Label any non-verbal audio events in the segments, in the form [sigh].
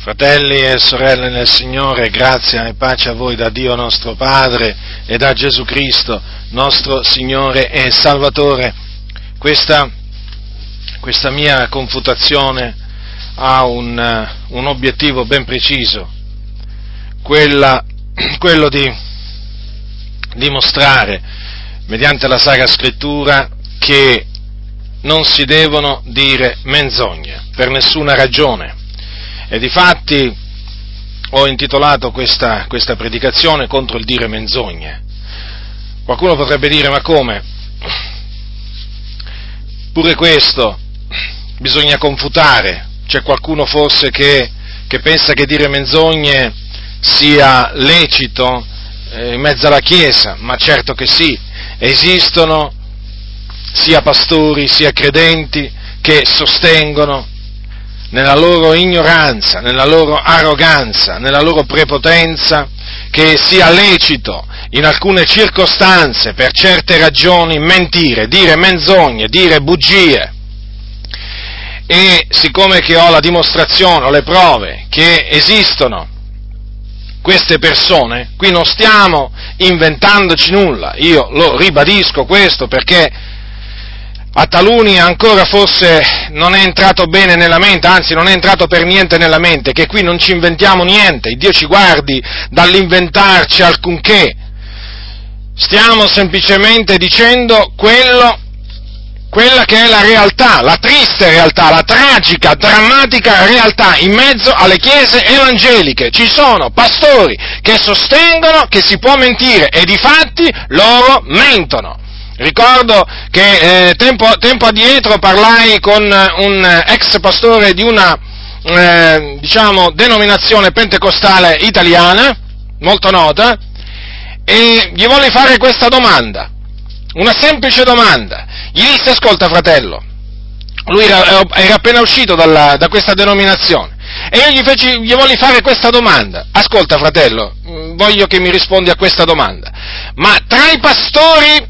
Fratelli e sorelle nel Signore, grazia e pace a voi da Dio nostro Padre e da Gesù Cristo, nostro Signore e Salvatore. Questa, questa mia confutazione ha un, un, obiettivo ben preciso, quella, [clears throat] quello di dimostrare, mediante la Sacra Scrittura, che non si devono dire menzogne per nessuna ragione e difatti ho intitolato questa, questa predicazione contro il dire menzogne. Qualcuno potrebbe dire, ma come? Pure questo bisogna confutare. C'è qualcuno forse che, che pensa che dire menzogne sia lecito eh, in mezzo alla Chiesa? Ma certo che sì. Esistono sia pastori sia credenti che sostengono nella loro ignoranza, nella loro arroganza, nella loro prepotenza, che sia lecito in alcune circostanze, per certe ragioni, mentire, dire menzogne, dire bugie. E siccome che ho la dimostrazione, ho le prove che esistono queste persone, qui non stiamo inventandoci nulla, io lo ribadisco questo perché a taluni ancora forse non è entrato bene nella mente, anzi non è entrato per niente nella mente, che qui non ci inventiamo niente, Dio ci guardi dall'inventarci alcunché. Stiamo semplicemente dicendo quello, quella che è la realtà, la triste realtà, la tragica, drammatica realtà in mezzo alle chiese evangeliche. Ci sono pastori che sostengono che si può mentire e di fatti loro mentono. Ricordo che eh, tempo, tempo, addietro parlai con un ex pastore di una, eh, diciamo, denominazione pentecostale italiana, molto nota, e gli volli fare questa domanda, una semplice domanda. Gli disse, ascolta fratello, lui era, era appena uscito dalla, da questa denominazione, e io gli, feci, gli volli fare questa domanda. Ascolta fratello, voglio che mi rispondi a questa domanda. Ma tra i pastori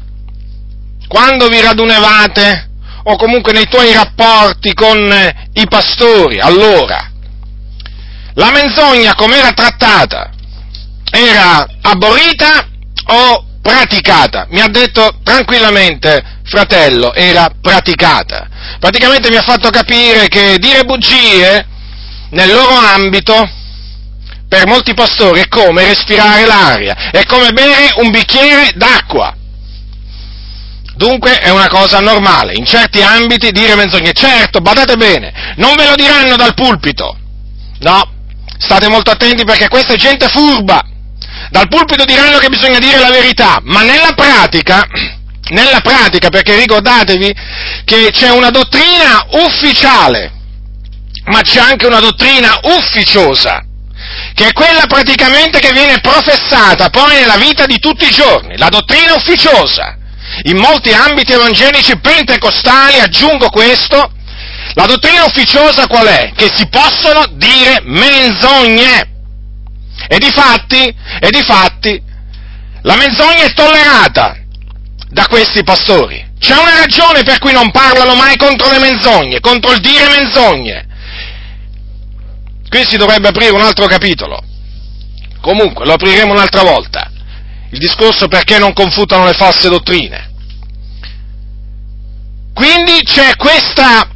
quando vi radunevate o comunque nei tuoi rapporti con eh, i pastori, allora, la menzogna com'era trattata? Era aborrita o praticata? Mi ha detto tranquillamente, fratello, era praticata. Praticamente mi ha fatto capire che dire bugie nel loro ambito per molti pastori è come respirare l'aria, è come bere un bicchiere d'acqua. Dunque è una cosa normale, in certi ambiti dire menzogne. Certo, badate bene, non ve lo diranno dal pulpito. No, state molto attenti perché questa è gente furba. Dal pulpito diranno che bisogna dire la verità, ma nella pratica, [clears throat] nella pratica, perché ricordatevi che c'è una dottrina ufficiale, ma c'è anche una dottrina ufficiosa, che è quella praticamente che viene professata poi nella vita di tutti i giorni, la dottrina ufficiosa in molti ambiti evangelici pentecostali, aggiungo questo, la dottrina ufficiosa qual è? Che si possono dire menzogne. E di fatti, e di fatti, la menzogna è tollerata da questi pastori. C'è una ragione per cui non parlano mai contro le menzogne, contro il dire menzogne. Qui si dovrebbe aprire un altro capitolo. Comunque, lo apriremo un'altra volta il discorso perché non confutano le false dottrine. Quindi c'è questa,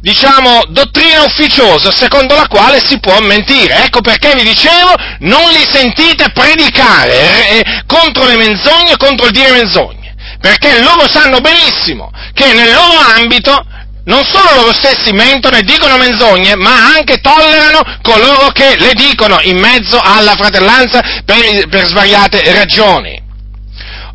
diciamo, dottrina ufficiosa secondo la quale si può mentire. Ecco perché vi dicevo, non li sentite predicare eh, contro le menzogne, contro il dire menzogne, perché loro sanno benissimo che nel loro ambito non solo loro stessi mentono e dicono menzogne, ma anche tollerano coloro che le dicono in mezzo alla fratellanza per, per svariate ragioni.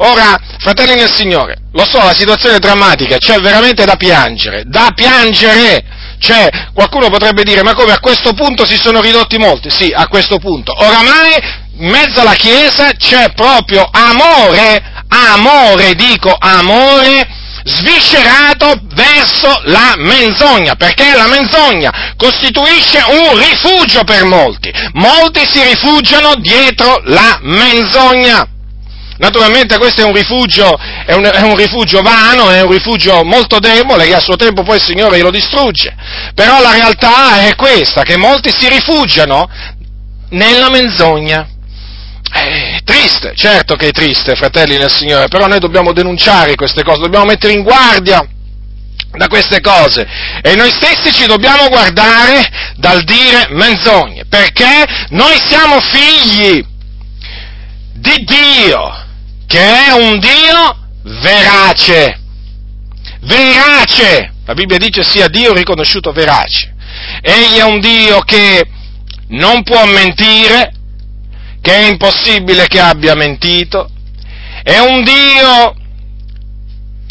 Ora, fratelli del Signore, lo so, la situazione è drammatica, c'è veramente da piangere, da piangere! Cioè, qualcuno potrebbe dire, ma come a questo punto si sono ridotti molti? Sì, a questo punto. Oramai, in mezzo alla Chiesa c'è proprio amore, amore, dico amore, sviscerato verso la menzogna, perché la menzogna costituisce un rifugio per molti. Molti si rifugiano dietro la menzogna. Naturalmente questo è un rifugio, è un, è un rifugio vano, è un rifugio molto debole che a suo tempo poi il Signore lo distrugge. Però la realtà è questa, che molti si rifugiano nella menzogna. È triste, certo che è triste, fratelli nel Signore, però noi dobbiamo denunciare queste cose, dobbiamo mettere in guardia da queste cose e noi stessi ci dobbiamo guardare dal dire menzogne, perché noi siamo figli di Dio, che è un Dio verace, verace, la Bibbia dice sia Dio riconosciuto verace, egli è un Dio che non può mentire, che è impossibile che abbia mentito, è un Dio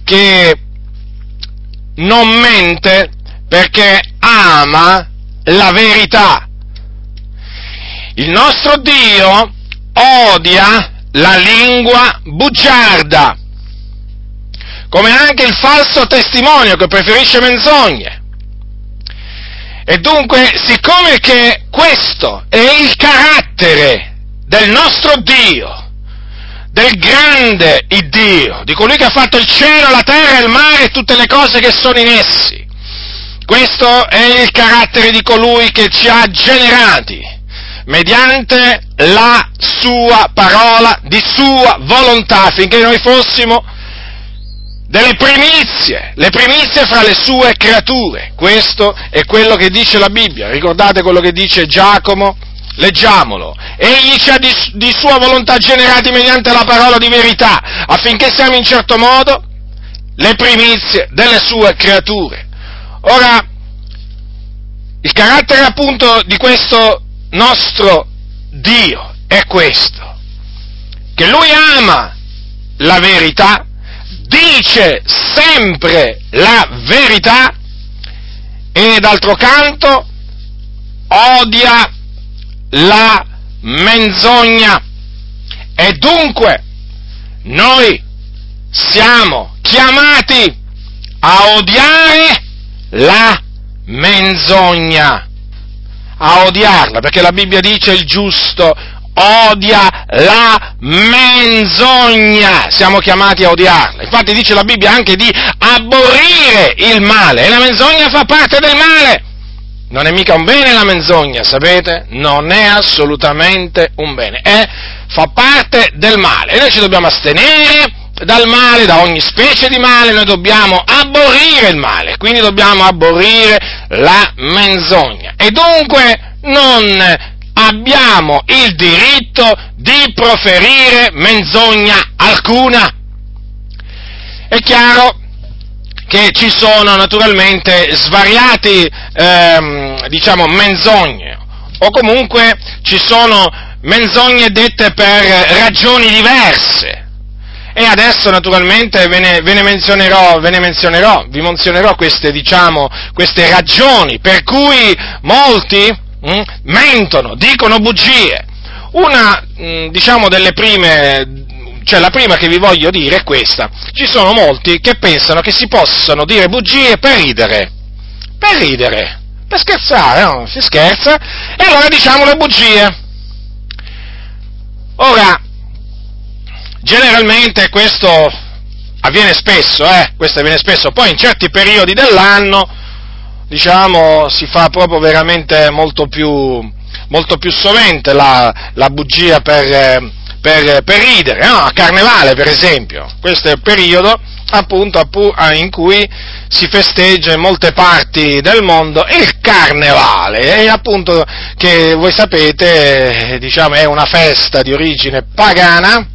che non mente perché ama la verità. Il nostro Dio odia la lingua bugiarda, come anche il falso testimonio che preferisce menzogne. E dunque, siccome che questo è il carattere del nostro Dio, del grande Dio, di colui che ha fatto il cielo, la terra, il mare e tutte le cose che sono in essi. Questo è il carattere di colui che ci ha generati mediante la sua parola, di sua volontà, affinché noi fossimo delle primizie, le primizie fra le sue creature. Questo è quello che dice la Bibbia. Ricordate quello che dice Giacomo Leggiamolo. Egli ci ha di, di sua volontà generati mediante la parola di verità, affinché siamo in certo modo le primizie delle sue creature. Ora, il carattere appunto di questo nostro Dio è questo, che Lui ama la verità, dice sempre la verità e d'altro canto odia la menzogna. E dunque noi siamo chiamati a odiare la menzogna, a odiarla, perché la Bibbia dice il giusto odia la menzogna, siamo chiamati a odiarla. Infatti dice la Bibbia anche di aborrire il male e la menzogna fa parte del male. Non è mica un bene la menzogna, sapete? Non è assolutamente un bene, è, fa parte del male e noi ci dobbiamo astenere dal male, da ogni specie di male, noi dobbiamo aborrire il male, quindi dobbiamo aborrire la menzogna. E dunque non abbiamo il diritto di proferire menzogna alcuna. È chiaro che ci sono naturalmente svariati, ehm, diciamo, menzogne, o comunque ci sono menzogne dette per ragioni diverse. E adesso naturalmente ve ne, ve ne, menzionerò, ve ne menzionerò, vi menzionerò queste, diciamo, queste ragioni per cui molti mh, hm, mentono, dicono bugie. Una, mh, hm, diciamo, delle prime cioè la prima che vi voglio dire è questa. Ci sono molti che pensano che si possano dire bugie per ridere. Per ridere. Per scherzare, no? Si scherza. E allora diciamo le bugie. Ora, generalmente questo avviene spesso, eh? Questo avviene spesso. Poi in certi periodi dell'anno, diciamo, si fa proprio veramente molto più, molto più sovente la, la bugia per... Eh, per, per ridere, no? a Carnevale per esempio, questo è il periodo appunto in cui si festeggia in molte parti del mondo il Carnevale, e appunto che voi sapete diciamo, è una festa di origine pagana,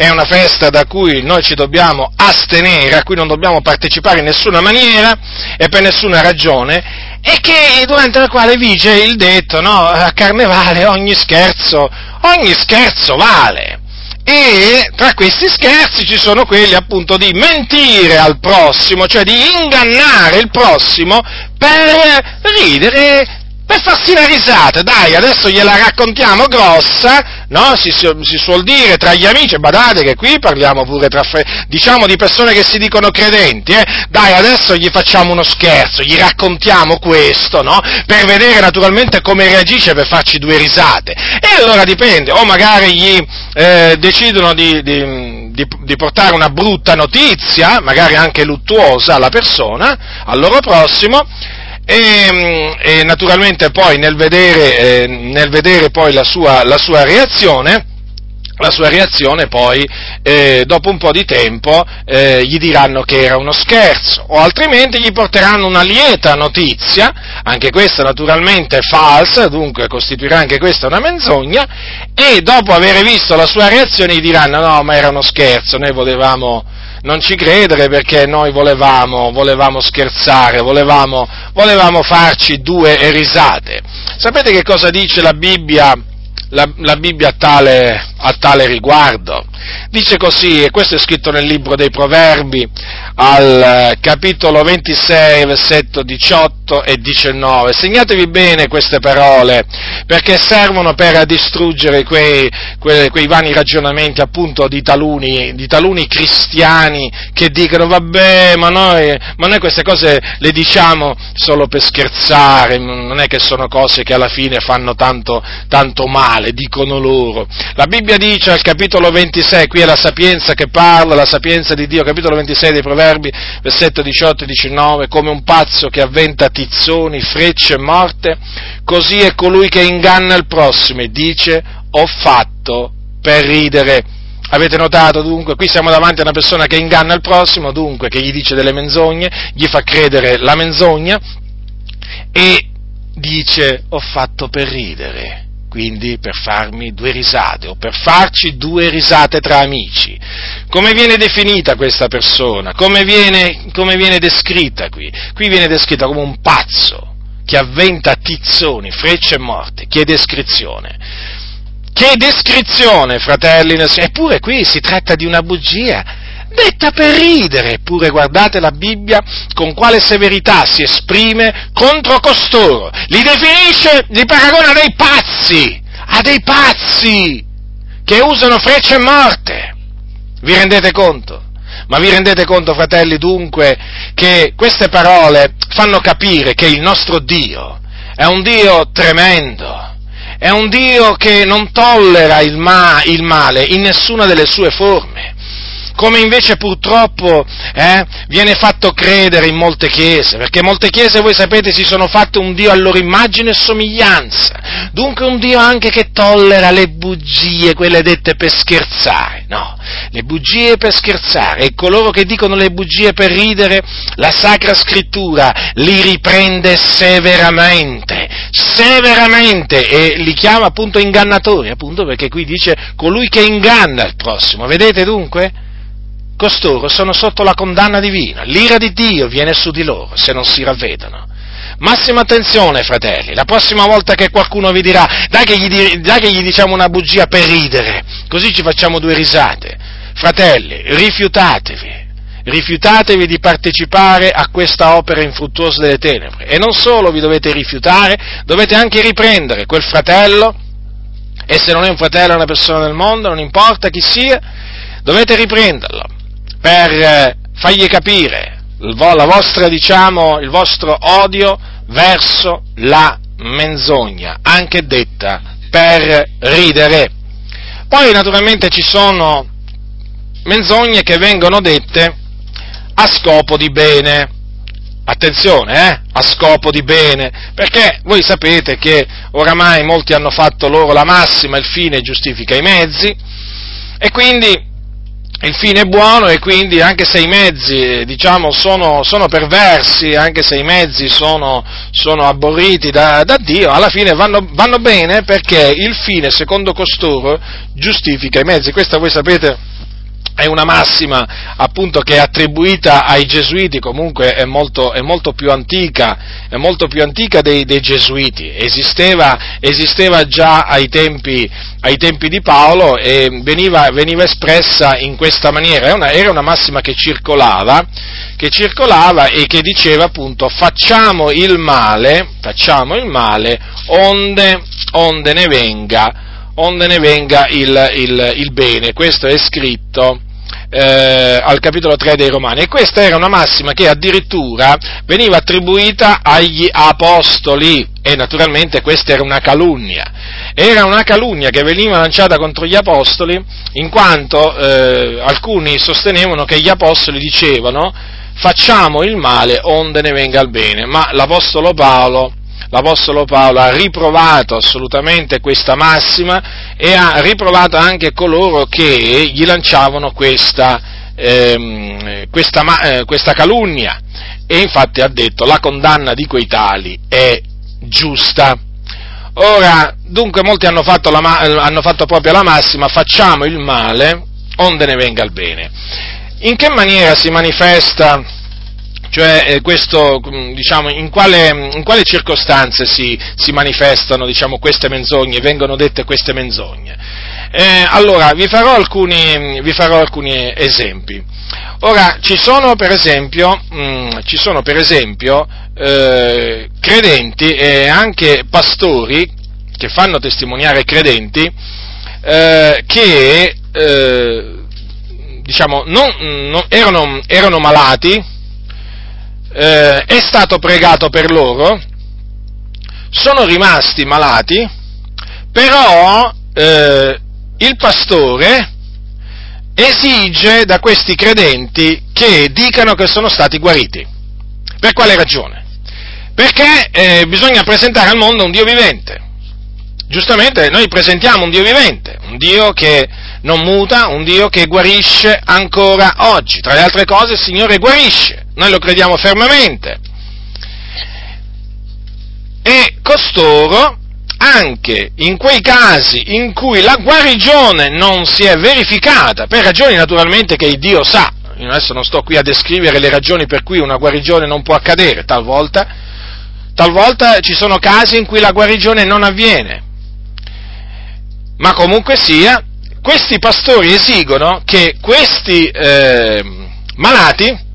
è una festa da cui noi ci dobbiamo astenere, a cui non dobbiamo partecipare in nessuna maniera e per nessuna ragione, e che durante la quale vige il detto, no, a carnevale ogni scherzo, ogni scherzo vale. E tra questi scherzi ci sono quelli appunto di mentire al prossimo, cioè di ingannare il prossimo per ridere, per farsi una risata. Dai, adesso gliela raccontiamo grossa, no? Si, si, suol dire tra gli amici, badate che qui parliamo pure tra, diciamo di persone che si dicono credenti, eh? Dai, adesso gli facciamo uno scherzo, gli raccontiamo questo, no? Per vedere naturalmente come reagisce, per farci due risate. E allora dipende, o magari gli eh, decidono di, di, di, di portare una brutta notizia, magari anche luttuosa alla persona, al loro prossimo, e, e naturalmente poi nel vedere, eh, nel vedere poi la sua, la sua reazione, la sua reazione poi, eh, dopo un po' di tempo, eh, gli diranno che era uno scherzo, o altrimenti gli porteranno una lieta notizia, anche questa naturalmente falsa, dunque costituirà anche questa una menzogna, e dopo aver visto la sua reazione gli diranno no, ma era uno scherzo, noi volevamo non ci credere perché noi volevamo, volevamo scherzare, volevamo, volevamo, farci due risate. Sapete che cosa dice la Bibbia, la, la Bibbia tale, a tale riguardo? Dice così, e questo è scritto nel libro dei Proverbi, al eh, capitolo 26, versetto 18 e 19. Segnatevi bene queste parole, perché servono per distruggere quei, quei, quei vani ragionamenti appunto di taluni, di taluni, cristiani che dicono, vabbè, ma noi, ma noi queste cose le diciamo solo per scherzare, non è che sono cose che alla fine fanno tanto, tanto male, dicono loro. La Bibbia dice al capitolo 26, qui è la sapienza che parla, la sapienza di Dio, capitolo 26 dei Proverbi, versetto 18 e 19, come un pazzo che avventa tizzoni, frecce e morte, così è colui che inganna il prossimo e dice ho fatto per ridere. Avete notato dunque? Qui siamo davanti a una persona che inganna il prossimo, dunque che gli dice delle menzogne, gli fa credere la menzogna e dice ho fatto per ridere quindi per farmi due risate o per farci due risate tra amici. Come viene definita questa persona? Come viene, come viene descritta qui? Qui viene descritta come un pazzo che avventa tizzoni, frecce e morte. Che descrizione! Che descrizione, fratelli! Eppure qui si tratta di una bugia detta per ridere, eppure guardate la Bibbia con quale severità si esprime contro costoro, li definisce, li paragona a dei pazzi, a dei pazzi che usano frecce morte. Vi rendete conto? Ma vi rendete conto, fratelli, dunque, che queste parole fanno capire che il nostro Dio è un Dio tremendo, è un Dio che non tollera il, ma, il male in nessuna delle sue forme come invece purtroppo eh, viene fatto credere in molte chiese, perché molte chiese, voi sapete, si sono fatte un Dio a loro immagine e somiglianza, dunque un Dio anche che tollera le bugie, quelle dette per scherzare, no, le bugie per scherzare, e coloro che dicono le bugie per ridere, la Sacra Scrittura li riprende severamente, severamente, e li chiama appunto ingannatori, appunto perché qui dice colui che inganna il prossimo, vedete dunque? Costoro sono sotto la condanna divina, l'ira di Dio viene su di loro se non si ravvedono. Massima attenzione, fratelli, la prossima volta che qualcuno vi dirà, dai che gli, dai che gli diciamo una bugia per ridere, così ci facciamo due risate. Fratelli, rifiutatevi, rifiutatevi di partecipare a questa opera infruttuosa delle tenebre. E non solo vi dovete rifiutare, dovete anche riprendere quel fratello, e se non è un fratello è una persona del mondo, non importa chi sia, dovete riprenderlo per eh, fargli capire vostra, diciamo, il vostro odio verso la menzogna, anche detta per ridere. Poi naturalmente ci sono menzogne che vengono dette a scopo di bene. Attenzione, eh? A scopo di bene, perché voi sapete che oramai molti hanno fatto loro la massima, il fine giustifica i mezzi, e quindi il fine è buono e quindi anche se i mezzi diciamo, sono, sono, perversi, anche se i mezzi sono, sono abborriti da, da, Dio, alla fine vanno, vanno, bene perché il fine, secondo costoro, giustifica i mezzi. Questa voi sapete è una massima appunto che è attribuita ai gesuiti, comunque è molto, è molto più antica, molto più antica dei, dei gesuiti, esisteva, esisteva, già ai tempi, ai tempi di Paolo e veniva, veniva, espressa in questa maniera, era una, era una massima che circolava, che circolava e che diceva appunto facciamo il male, facciamo il male onde, onde ne venga onde ne venga il, il, il bene. Questo è scritto eh, al capitolo 3 dei Romani. E questa era una massima che addirittura veniva attribuita agli apostoli e naturalmente questa era una calunnia. Era una calunnia che veniva lanciata contro gli apostoli in quanto eh, alcuni sostenevano che gli apostoli dicevano facciamo il male onde ne venga il bene, ma l'apostolo Paolo l'Apostolo Paolo ha riprovato assolutamente questa massima e ha riprovato anche coloro che gli lanciavano questa, ehm, questa, eh, questa calunnia e infatti ha detto la condanna di quei tali è giusta. Ora, dunque molti hanno fatto, la, hanno fatto proprio la massima, facciamo il male onde ne venga il bene. In che maniera si manifesta cioè eh, questo, mm, diciamo, in, quale, in, quale, circostanze si, si manifestano diciamo, queste menzogne, vengono dette queste menzogne? Eh, allora, vi farò, alcuni, vi farò, alcuni, esempi. Ora, ci sono per esempio, mh, mm, sono per esempio eh, credenti e anche pastori che fanno testimoniare credenti eh, che eh, diciamo, non, non, erano, erano malati, eh, è stato pregato per loro, sono rimasti malati, però eh, il pastore esige da questi credenti che dicano che sono stati guariti. Per quale ragione? Perché eh, bisogna presentare al mondo un Dio vivente. Giustamente noi presentiamo un Dio vivente, un Dio che non muta, un Dio che guarisce ancora oggi. Tra le altre cose il Signore guarisce noi lo crediamo fermamente. E costoro, anche in quei casi in cui la guarigione non si è verificata, per ragioni naturalmente che Dio sa, io adesso non sto qui a descrivere le ragioni per cui una guarigione non può accadere, talvolta, talvolta ci sono casi in cui la guarigione non avviene, ma comunque sia, questi pastori esigono che questi eh, malati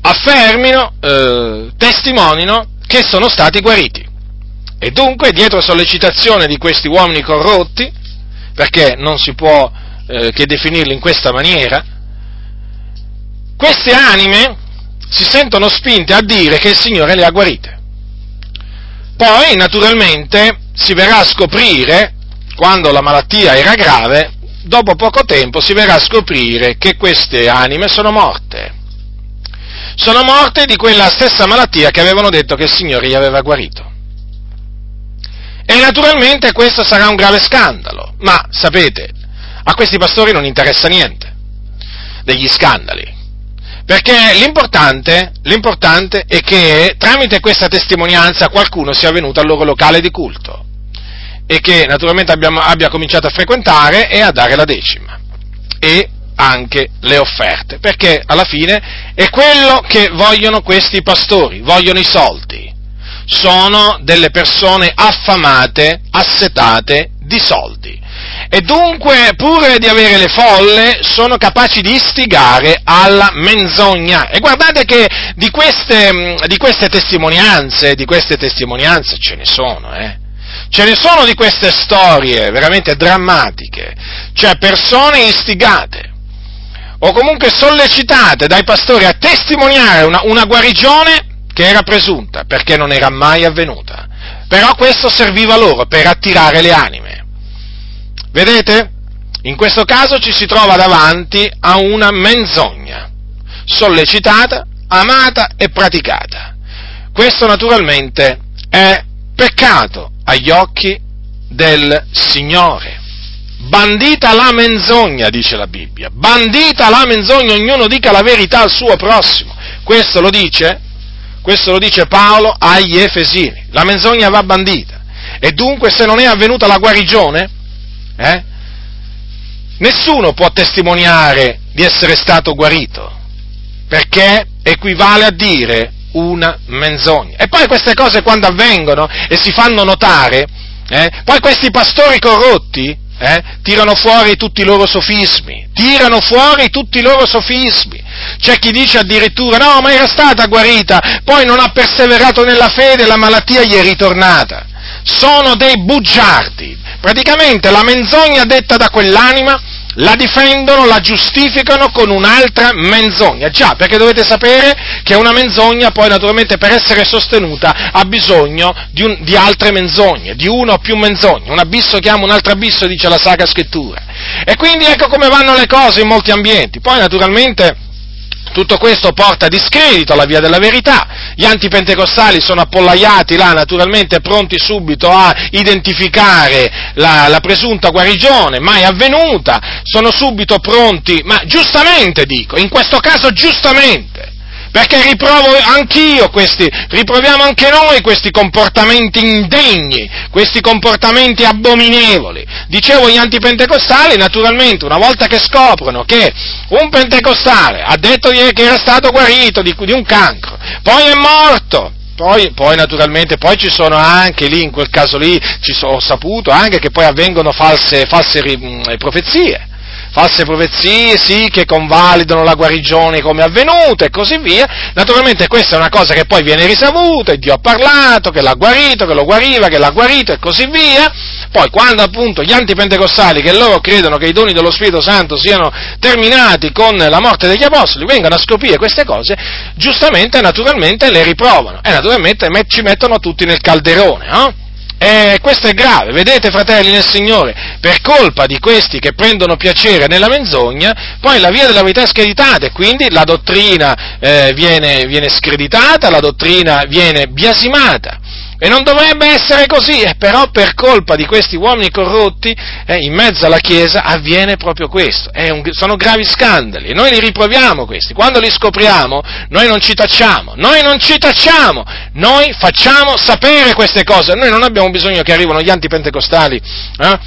affermino, eh, testimonino che sono stati guariti. E dunque, dietro sollecitazione di questi uomini corrotti, perché non si può eh, che definirli in questa maniera, queste anime si sentono spinte a dire che il Signore le ha guarite. Poi, naturalmente, si verrà a scoprire, quando la malattia era grave, dopo poco tempo si verrà a scoprire che queste anime sono morte sono morte di quella stessa malattia che avevano detto che il Signore gli aveva guarito. E naturalmente questo sarà un grave scandalo, ma sapete, a questi pastori non interessa niente degli scandali, perché l'importante, l'importante è che tramite questa testimonianza qualcuno sia venuto al loro locale di culto e che naturalmente abbiamo, abbia cominciato a frequentare e a dare la decima. E anche le offerte, perché alla fine è quello che vogliono questi pastori, vogliono i soldi. Sono delle persone affamate, assetate di soldi. E dunque, pur di avere le folle, sono capaci di istigare alla menzogna. E guardate che di queste, di queste testimonianze, di queste testimonianze ce ne sono, eh Ce ne sono di queste storie veramente drammatiche, cioè persone istigate, o comunque sollecitate dai pastori a testimoniare una, una guarigione che era presunta, perché non era mai avvenuta. Però questo serviva loro per attirare le anime. Vedete? In questo caso ci si trova davanti a una menzogna, sollecitata, amata e praticata. Questo naturalmente è peccato agli occhi del Signore. Bandita la menzogna, dice la Bibbia. Bandita la menzogna, ognuno dica la verità al suo prossimo. Questo lo dice, questo lo dice Paolo agli Efesini. La menzogna va bandita. E dunque se non è avvenuta la guarigione, eh, nessuno può testimoniare di essere stato guarito, perché equivale a dire una menzogna. E poi queste cose quando avvengono e si fanno notare, eh, poi questi pastori corrotti, eh, tirano fuori tutti i loro sofismi, tirano fuori tutti i loro sofismi. C'è chi dice addirittura no, ma era stata guarita, poi non ha perseverato nella fede, la malattia gli è ritornata. sono dei bugiardi. Praticamente la menzogna detta da quell'anima la difendono, la giustificano con un'altra menzogna. Già, perché dovete sapere che una menzogna poi naturalmente per essere sostenuta ha bisogno di, un, di altre menzogne, di una o più menzogne. Un abisso chiama un altro abisso, dice la Sacra Scrittura. E quindi ecco come vanno le cose in molti ambienti. Poi naturalmente tutto questo porta a discredito alla via della verità. Gli antipentecostali sono appollaiati là, naturalmente pronti subito a identificare la, la, presunta guarigione mai avvenuta, sono subito pronti, ma giustamente dico, in questo caso giustamente, perché riprovo anch'io questi, riproviamo anche noi questi comportamenti indegni, questi comportamenti abominevoli. Dicevo gli antipentecostali, naturalmente, una volta che scoprono che un pentecostale ha detto che era stato guarito di, di un cancro, poi è morto, poi, poi, naturalmente, poi ci sono anche lì, in quel caso lì, ci so, ho saputo anche che poi avvengono false, false mh, profezie false profezie, sì, che convalidano la guarigione come avvenuta e così via. Naturalmente questa è una cosa che poi viene risavuta, Dio ha parlato, che l'ha guarito, che lo guariva, che l'ha guarito e così via. Poi quando appunto gli antipentecostali, che loro credono che i doni dello Spirito Santo siano terminati con la morte degli apostoli, vengono a scoprire queste cose, giustamente, naturalmente le riprovano e naturalmente ci mettono tutti nel calderone, no? E questo è grave, vedete fratelli nel Signore, per colpa di questi che prendono piacere nella menzogna, poi la via della verità è screditata e quindi la dottrina eh, viene, viene screditata, la dottrina viene biasimata. E non dovrebbe essere così, eh, però per colpa di questi uomini corrotti, eh, in mezzo alla Chiesa avviene proprio questo. Un, sono gravi scandali, e noi li riproviamo questi. Quando li scopriamo, noi non ci tacciamo, noi non ci tacciamo, noi facciamo sapere queste cose. Noi non abbiamo bisogno che arrivino gli antipentecostali eh,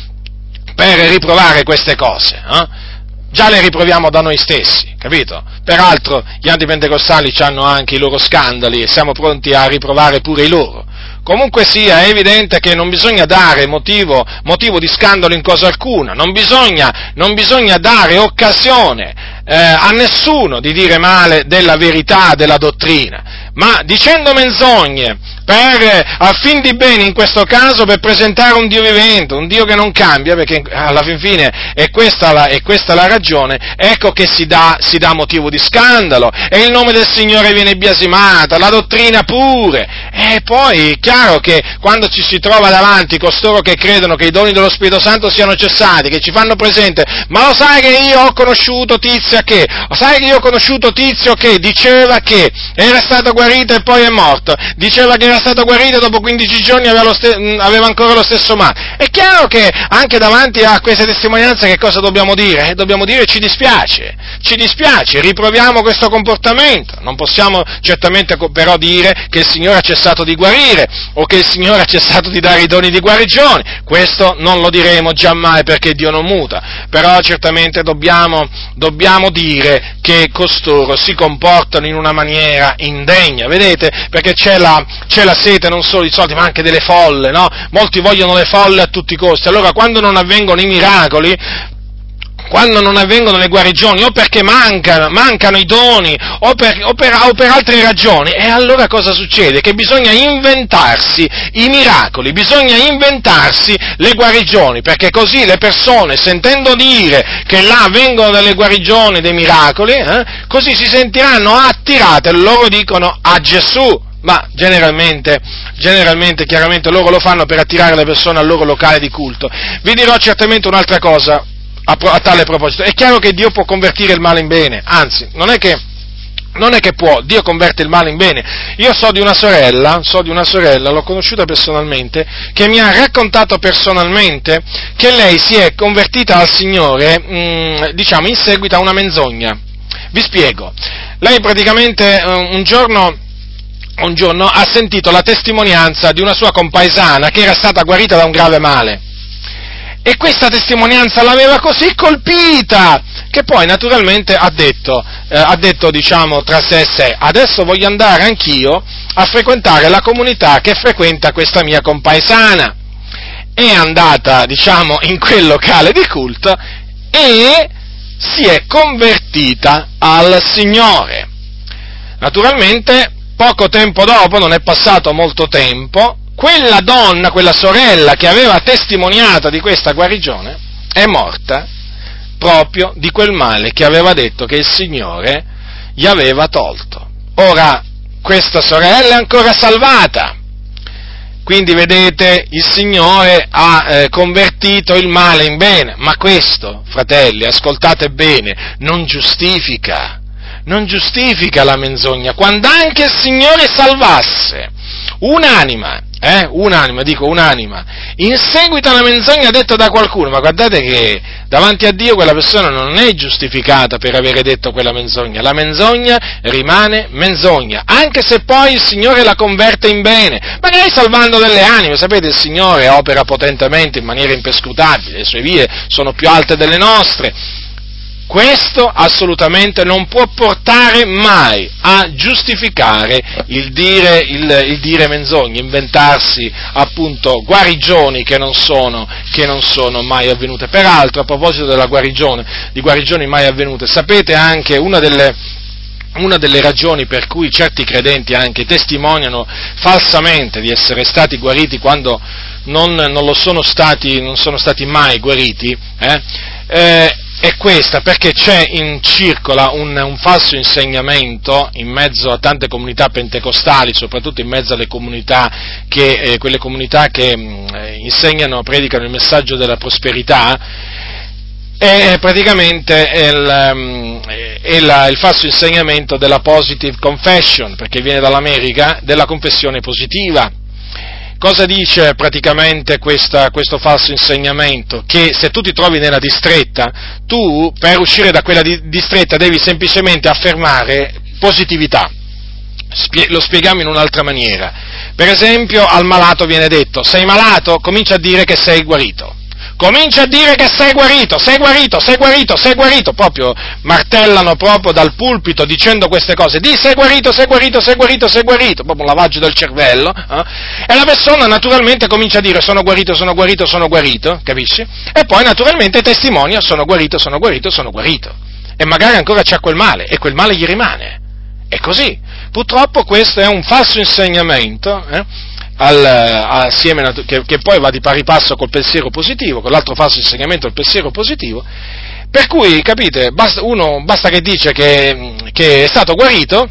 per riprovare queste cose. Eh? già le riproviamo da noi stessi, capito? Peraltro gli antipentecostali hanno anche i loro scandali e siamo pronti a riprovare pure i loro. Comunque sia, è evidente che non bisogna dare motivo, motivo di scandalo in cosa alcuna, non bisogna, non bisogna dare occasione eh, a nessuno di dire male della verità, della dottrina, ma dicendo menzogne per, a fin di bene in questo caso per presentare un Dio vivente, un Dio che non cambia, perché alla fin fine è questa la, è questa la ragione, ecco che si dà, si dà, motivo di scandalo e il nome del Signore viene biasimato, la dottrina pure. E poi è chiaro che quando ci si trova davanti costoro che credono che i doni dello Spirito Santo siano cessati, che ci fanno presente, ma lo sai che io ho conosciuto Tizia che, lo sai che io ho conosciuto Tizio che diceva che era stato guarito e poi è morto, diceva che era stato guarito dopo 15 giorni aveva, ste- aveva, ancora lo stesso male. È chiaro che anche davanti a queste testimonianze che cosa dobbiamo dire? Eh, dobbiamo dire ci dispiace, ci dispiace, riproviamo questo comportamento. Non possiamo certamente però dire che il Signore ha cessato di guarire o che il Signore ha cessato di dare i doni di guarigione. Questo non lo diremo giammai perché Dio non muta. Però certamente dobbiamo, dobbiamo dire che costoro si comportano in una maniera indegna, vedete? Perché c'è la, c'è la sete non solo di soldi, ma anche delle folle, no? Molti vogliono le folle a tutti i costi. Allora, quando non avvengono i miracoli, quando non avvengono le guarigioni, o perché mancano, mancano i doni, o per, o, per, o per, altre ragioni, e allora cosa succede? Che bisogna inventarsi i miracoli, bisogna inventarsi le guarigioni, perché così le persone, sentendo dire che là vengono delle guarigioni, dei miracoli, eh, così si sentiranno attirate, loro dicono a Gesù ma generalmente, generalmente, chiaramente loro lo fanno per attirare le persone al loro locale di culto. Vi dirò certamente un'altra cosa a, a tale proposito. È chiaro che Dio può convertire il male in bene, anzi, non è che non è che può, Dio converte il male in bene. Io so di una sorella, so di una sorella, l'ho conosciuta personalmente, che mi ha raccontato personalmente che lei si è convertita al Signore, mh, mm, diciamo, in seguito a una menzogna. Vi spiego. Lei praticamente uh, un giorno un giorno ha sentito la testimonianza di una sua compaesana che era stata guarita da un grave male. E questa testimonianza l'aveva così colpita che poi naturalmente ha detto, eh, ha detto diciamo tra sé e sé, adesso voglio andare anch'io a frequentare la comunità che frequenta questa mia compaesana. È andata, diciamo, in quel locale di culto e si è convertita al Signore. Naturalmente, poco tempo dopo, non è passato molto tempo, quella donna, quella sorella che aveva testimoniato di questa guarigione, è morta proprio di quel male che aveva detto che il Signore gli aveva tolto. Ora, questa sorella è ancora salvata. Quindi vedete, il Signore ha eh, convertito il male in bene, ma questo, fratelli, ascoltate bene, non giustifica non giustifica la menzogna, quando anche il Signore salvasse un'anima, eh, un'anima, dico un'anima, in seguito a una menzogna detta da qualcuno, ma guardate che davanti a Dio quella persona non è giustificata per avere detto quella menzogna, la menzogna rimane menzogna, anche se poi il Signore la converte in bene, magari salvando delle anime, sapete il Signore opera potentemente in maniera impescrutabile, le sue vie sono più alte delle nostre, questo assolutamente non può portare mai a giustificare il dire, il, il dire menzogne, inventarsi appunto guarigioni che non, sono, che non sono mai avvenute. Peraltro, a proposito della guarigione, di guarigioni mai avvenute, sapete anche una delle, una delle ragioni per cui certi credenti anche testimoniano falsamente di essere stati guariti quando non, non lo sono stati, non sono stati mai guariti, eh, eh, è questa, perché c'è in circola un, un, falso insegnamento in mezzo a tante comunità pentecostali, soprattutto in mezzo alle comunità che, eh, quelle comunità che mh, mm, insegnano, predicano il messaggio della prosperità, è praticamente il, mm, è la, il falso insegnamento della positive confession, perché viene dall'America, della confessione positiva Cosa dice praticamente questa, questo falso insegnamento? Che se tu ti trovi nella distretta, tu per uscire da quella di, distretta devi semplicemente affermare positività. Spie- lo spieghiamo in un'altra maniera. Per esempio al malato viene detto, sei malato? Comincia a dire che sei guarito comincia a dire che sei guarito, sei guarito, sei guarito, sei guarito, proprio martellano proprio dal pulpito dicendo queste cose, di sei guarito, sei guarito, sei guarito, sei guarito, proprio un lavaggio del cervello, eh? e la persona naturalmente comincia a dire sono guarito, sono guarito, sono guarito, capisci? E poi naturalmente testimonia sono guarito, sono guarito, sono guarito, e magari ancora c'è quel male, e quel male gli rimane. È così. Purtroppo questo è un falso insegnamento, eh? Al, assieme, che, che, poi va di pari passo col pensiero positivo, con l'altro falso insegnamento del pensiero positivo, per cui, capite, basta, uno basta che dice che, che è stato guarito,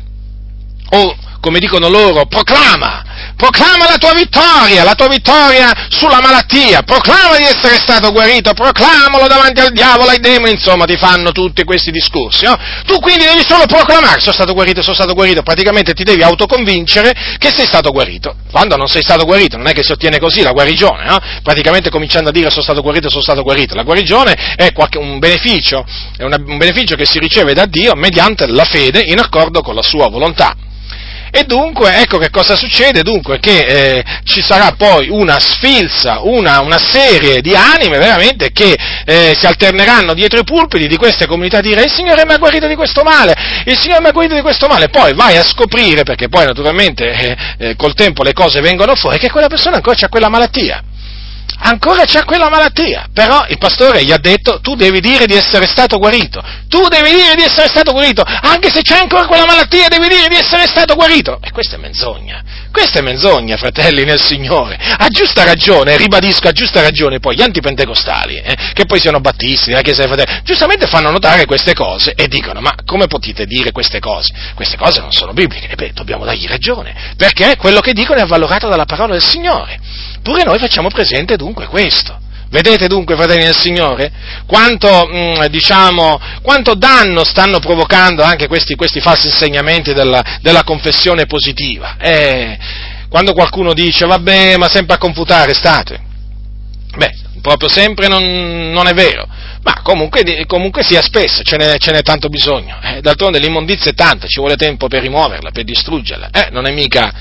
o come dicono loro, proclama, proclama la tua vittoria, la tua vittoria sulla malattia, proclama di essere stato guarito, proclamalo davanti al diavolo, ai demoni, insomma ti fanno tutti questi discorsi. No? Tu quindi devi solo proclamare, sono stato guarito, sono stato guarito, praticamente ti devi autoconvincere che sei stato guarito. Quando non sei stato guarito non è che si ottiene così la guarigione, no? praticamente cominciando a dire sono stato guarito, sono stato guarito. La guarigione è un beneficio, è un beneficio che si riceve da Dio mediante la fede in accordo con la sua volontà. E dunque, ecco che cosa succede? Dunque, che eh, ci sarà poi una sfilza, una, una, serie di anime veramente che eh, si alterneranno dietro i pulpiti di queste comunità a dire il Signore mi ha guarito di questo male, il Signore mi ha guarito di questo male, poi vai a scoprire, perché poi naturalmente eh, eh col tempo le cose vengono fuori, che quella persona ancora ha quella malattia ancora c'ha quella malattia, però il pastore gli ha detto tu devi dire di essere stato guarito, tu devi dire di essere stato guarito, anche se c'è ancora quella malattia devi dire di essere stato guarito. E questa è menzogna, questa è menzogna, fratelli nel Signore. A giusta ragione, ribadisco, a giusta ragione, poi gli antipentecostali, eh, che poi siano battisti, della Chiesa dei Fratelli, giustamente fanno notare queste cose e dicono, ma come potete dire queste cose? Queste cose non sono bibliche. E beh, dobbiamo dargli ragione, perché quello che dicono è avvalorato dalla parola del Signore. Pure noi facciamo presente dunque questo. Vedete dunque, fratelli del Signore, quanto, mm, diciamo, quanto danno stanno provocando anche questi, questi falsi insegnamenti della, della confessione positiva. Eh, quando qualcuno dice, vabbè, ma sempre a confutare state. Beh, proprio sempre non, non è vero, ma comunque, comunque sia spesso, ce n'è, ce n'è tanto bisogno. Eh, d'altronde l'immondizia è tanta, ci vuole tempo per rimuoverla, per distruggerla. Eh, non è mica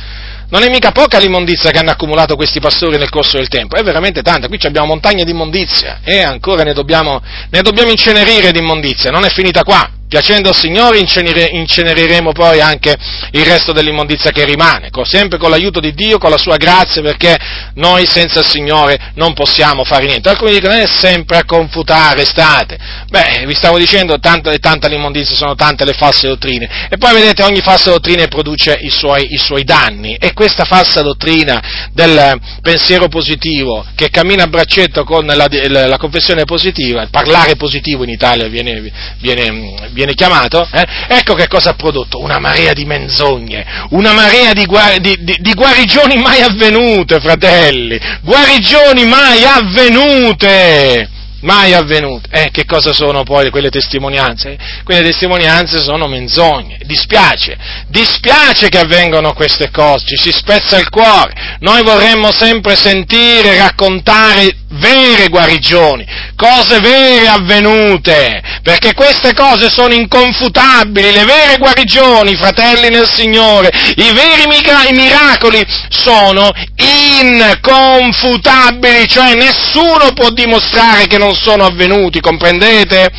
non è mica poca l'immondizia che hanno accumulato questi pastori nel corso del tempo, è veramente tanta. Qui abbiamo montagne di immondizia e ancora ne dobbiamo, ne dobbiamo incenerire di immondizia, non è finita qua. Piacendo al Signore inceneriremo poi anche il resto dell'immondizia che rimane, sempre con l'aiuto di Dio, con la sua grazia, perché noi senza il Signore non possiamo fare niente. Alcuni dicono è sempre a confutare state. Beh, vi stavo dicendo, tanta, tanta l'immondizia, sono tante le false dottrine. E poi vedete, ogni falsa dottrina produce i suoi, i suoi danni. E questa falsa dottrina del pensiero positivo, che cammina a braccetto con la, la, la confessione positiva, il parlare positivo in Italia viene, viene, viene chiamato, eh? ecco che cosa ha prodotto? Una marea di menzogne, una marea di, di, di, di guarigioni mai avvenute, fratelli, guarigioni mai avvenute! Mai avvenute. Eh, che cosa sono poi quelle testimonianze? Quelle testimonianze sono menzogne. Dispiace, dispiace che avvengano queste cose, ci si spezza il cuore. Noi vorremmo sempre sentire, raccontare vere guarigioni, cose vere avvenute, perché queste cose sono inconfutabili, le vere guarigioni, fratelli nel Signore, i veri miracoli sono inconfutabili, cioè nessuno può dimostrare che non sono avvenuti, comprendete?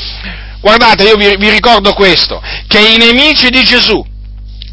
Guardate, io vi, vi ricordo questo, che i nemici di Gesù,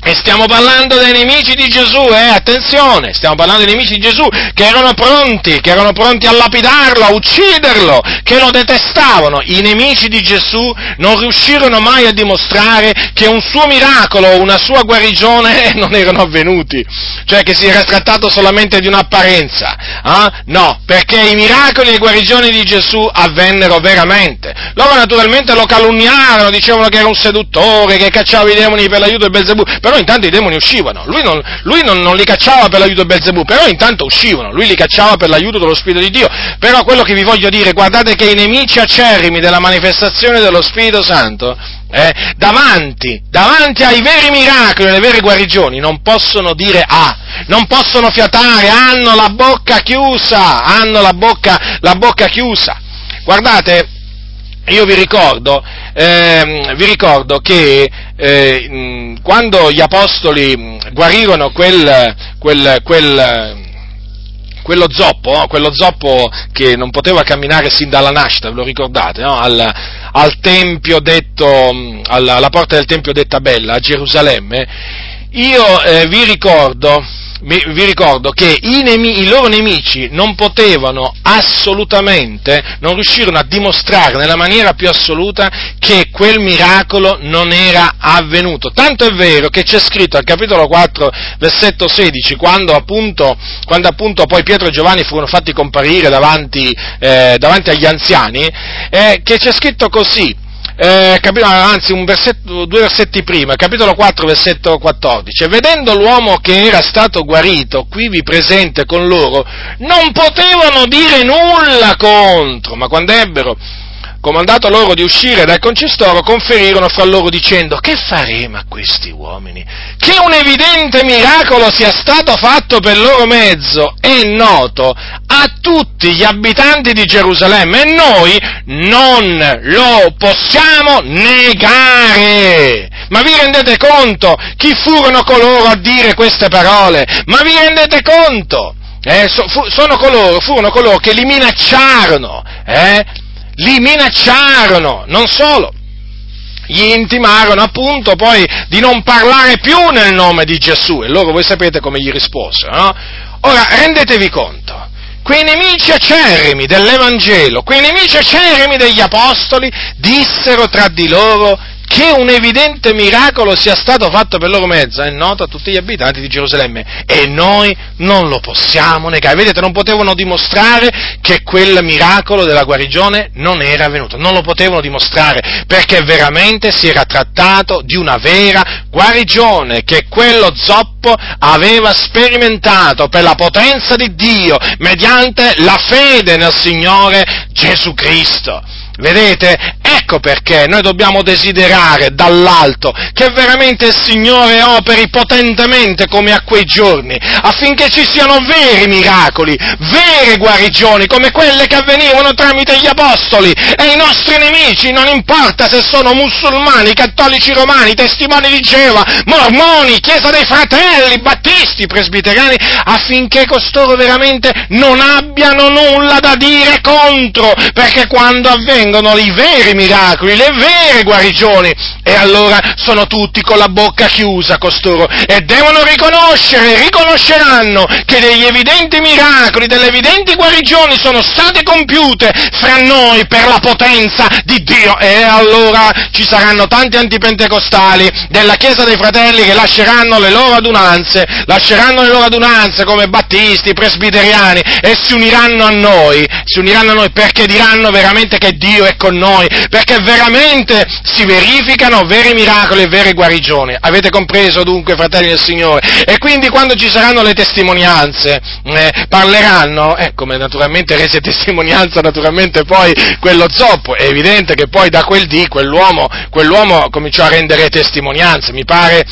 e stiamo parlando dei nemici di Gesù, eh, attenzione, stiamo parlando dei nemici di Gesù che erano pronti, che erano pronti a lapidarlo, a ucciderlo, che lo detestavano. I nemici di Gesù non riuscirono mai a dimostrare che un suo miracolo, una sua guarigione non erano avvenuti, cioè che si era trattato solamente di un'apparenza. Eh? No, perché i miracoli e le guarigioni di Gesù avvennero veramente. Loro naturalmente lo calunniarono, dicevano che era un seduttore, che cacciava i demoni per l'aiuto di Belzebù, però intanto i demoni uscivano, lui non, lui non, non li cacciava per l'aiuto di Belzebù, però intanto uscivano, lui li cacciava per l'aiuto dello Spirito di Dio, però quello che vi voglio dire, guardate che i nemici acerrimi della manifestazione dello Spirito Santo, eh, davanti, davanti ai veri miracoli, alle vere guarigioni, non possono dire A, non possono fiatare, hanno la bocca chiusa, hanno la bocca, la bocca chiusa. Guardate, io vi ricordo, eh, vi ricordo che eh, quando gli apostoli guarirono quel, quel, quel quello zoppo, quello zoppo che non poteva camminare sin dalla nascita, ve lo ricordate, no? al, al, detto, alla, alla, porta del tempio detta Bella, a Gerusalemme, io eh, vi ricordo vi ricordo che i, nemi, i, loro nemici non potevano assolutamente, non riuscirono a dimostrare nella maniera più assoluta che quel miracolo non era avvenuto. Tanto è vero che c'è scritto al capitolo 4, versetto 16, quando appunto, quando appunto poi Pietro e Giovanni furono fatti comparire davanti, eh, davanti agli anziani, eh, che c'è scritto così, eh, capitolo, anzi versetto, due versetti prima, capitolo 4, versetto 14, vedendo l'uomo che era stato guarito, qui vi presente con loro, non potevano dire nulla contro, ma quando ebbero comandato loro di uscire dal concistoro, conferirono fra loro dicendo, che faremo a questi uomini? Che un evidente miracolo sia stato fatto per loro mezzo è noto a tutti gli abitanti di Gerusalemme e noi non lo possiamo negare. Ma vi rendete conto chi furono coloro a dire queste parole? Ma vi rendete conto? Eh, so, fu, coloro, furono coloro che li minacciarono, eh, li minacciarono, non solo, gli intimarono appunto poi di non parlare più nel nome di Gesù. E loro voi sapete come gli risposero, no? Ora rendetevi conto, quei nemici acerrimi dell'Evangelo, quei nemici acerrimi degli Apostoli dissero tra di loro che un evidente miracolo sia stato fatto per loro mezzo è noto a tutti gli abitanti di Gerusalemme e noi non lo possiamo negare. Vedete, non potevano dimostrare che quel miracolo della guarigione non era avvenuto, non lo potevano dimostrare perché veramente si era trattato di una vera guarigione che quello zoppo aveva sperimentato per la potenza di Dio mediante la fede nel Signore Gesù Cristo. Vedete? Ecco perché noi dobbiamo desiderare dall'alto che veramente il Signore operi potentemente come a quei giorni, affinché ci siano veri miracoli, vere guarigioni, come quelle che avvenivano tramite gli apostoli e i nostri nemici, non importa se sono musulmani, cattolici romani, testimoni di Geova, mormoni, Chiesa dei Fratelli, battisti, presbiteriani, affinché costoro veramente non abbiano nulla da dire contro, perché quando avvengono i veri miracoli, le vere guarigioni. E allora sono tutti con la bocca chiusa costoro e devono riconoscere, riconosceranno che degli evidenti miracoli, delle evidenti guarigioni sono state compiute fra noi per la potenza di Dio. E allora ci saranno tanti antipentecostali della Chiesa dei Fratelli che lasceranno le loro adunanze, lasceranno le loro adunanze come battisti, presbiteriani e si uniranno a noi, si uniranno a noi perché diranno veramente che Dio è con noi, perché veramente si verificano veri miracoli e vere guarigioni. Avete compreso dunque, fratelli del Signore? E quindi quando ci saranno le testimonianze, eh, parleranno, eh, come naturalmente rese testimonianza naturalmente poi quello zoppo, è evidente che poi da quel dì quell'uomo, quell'uomo cominciò a rendere testimonianze, mi pare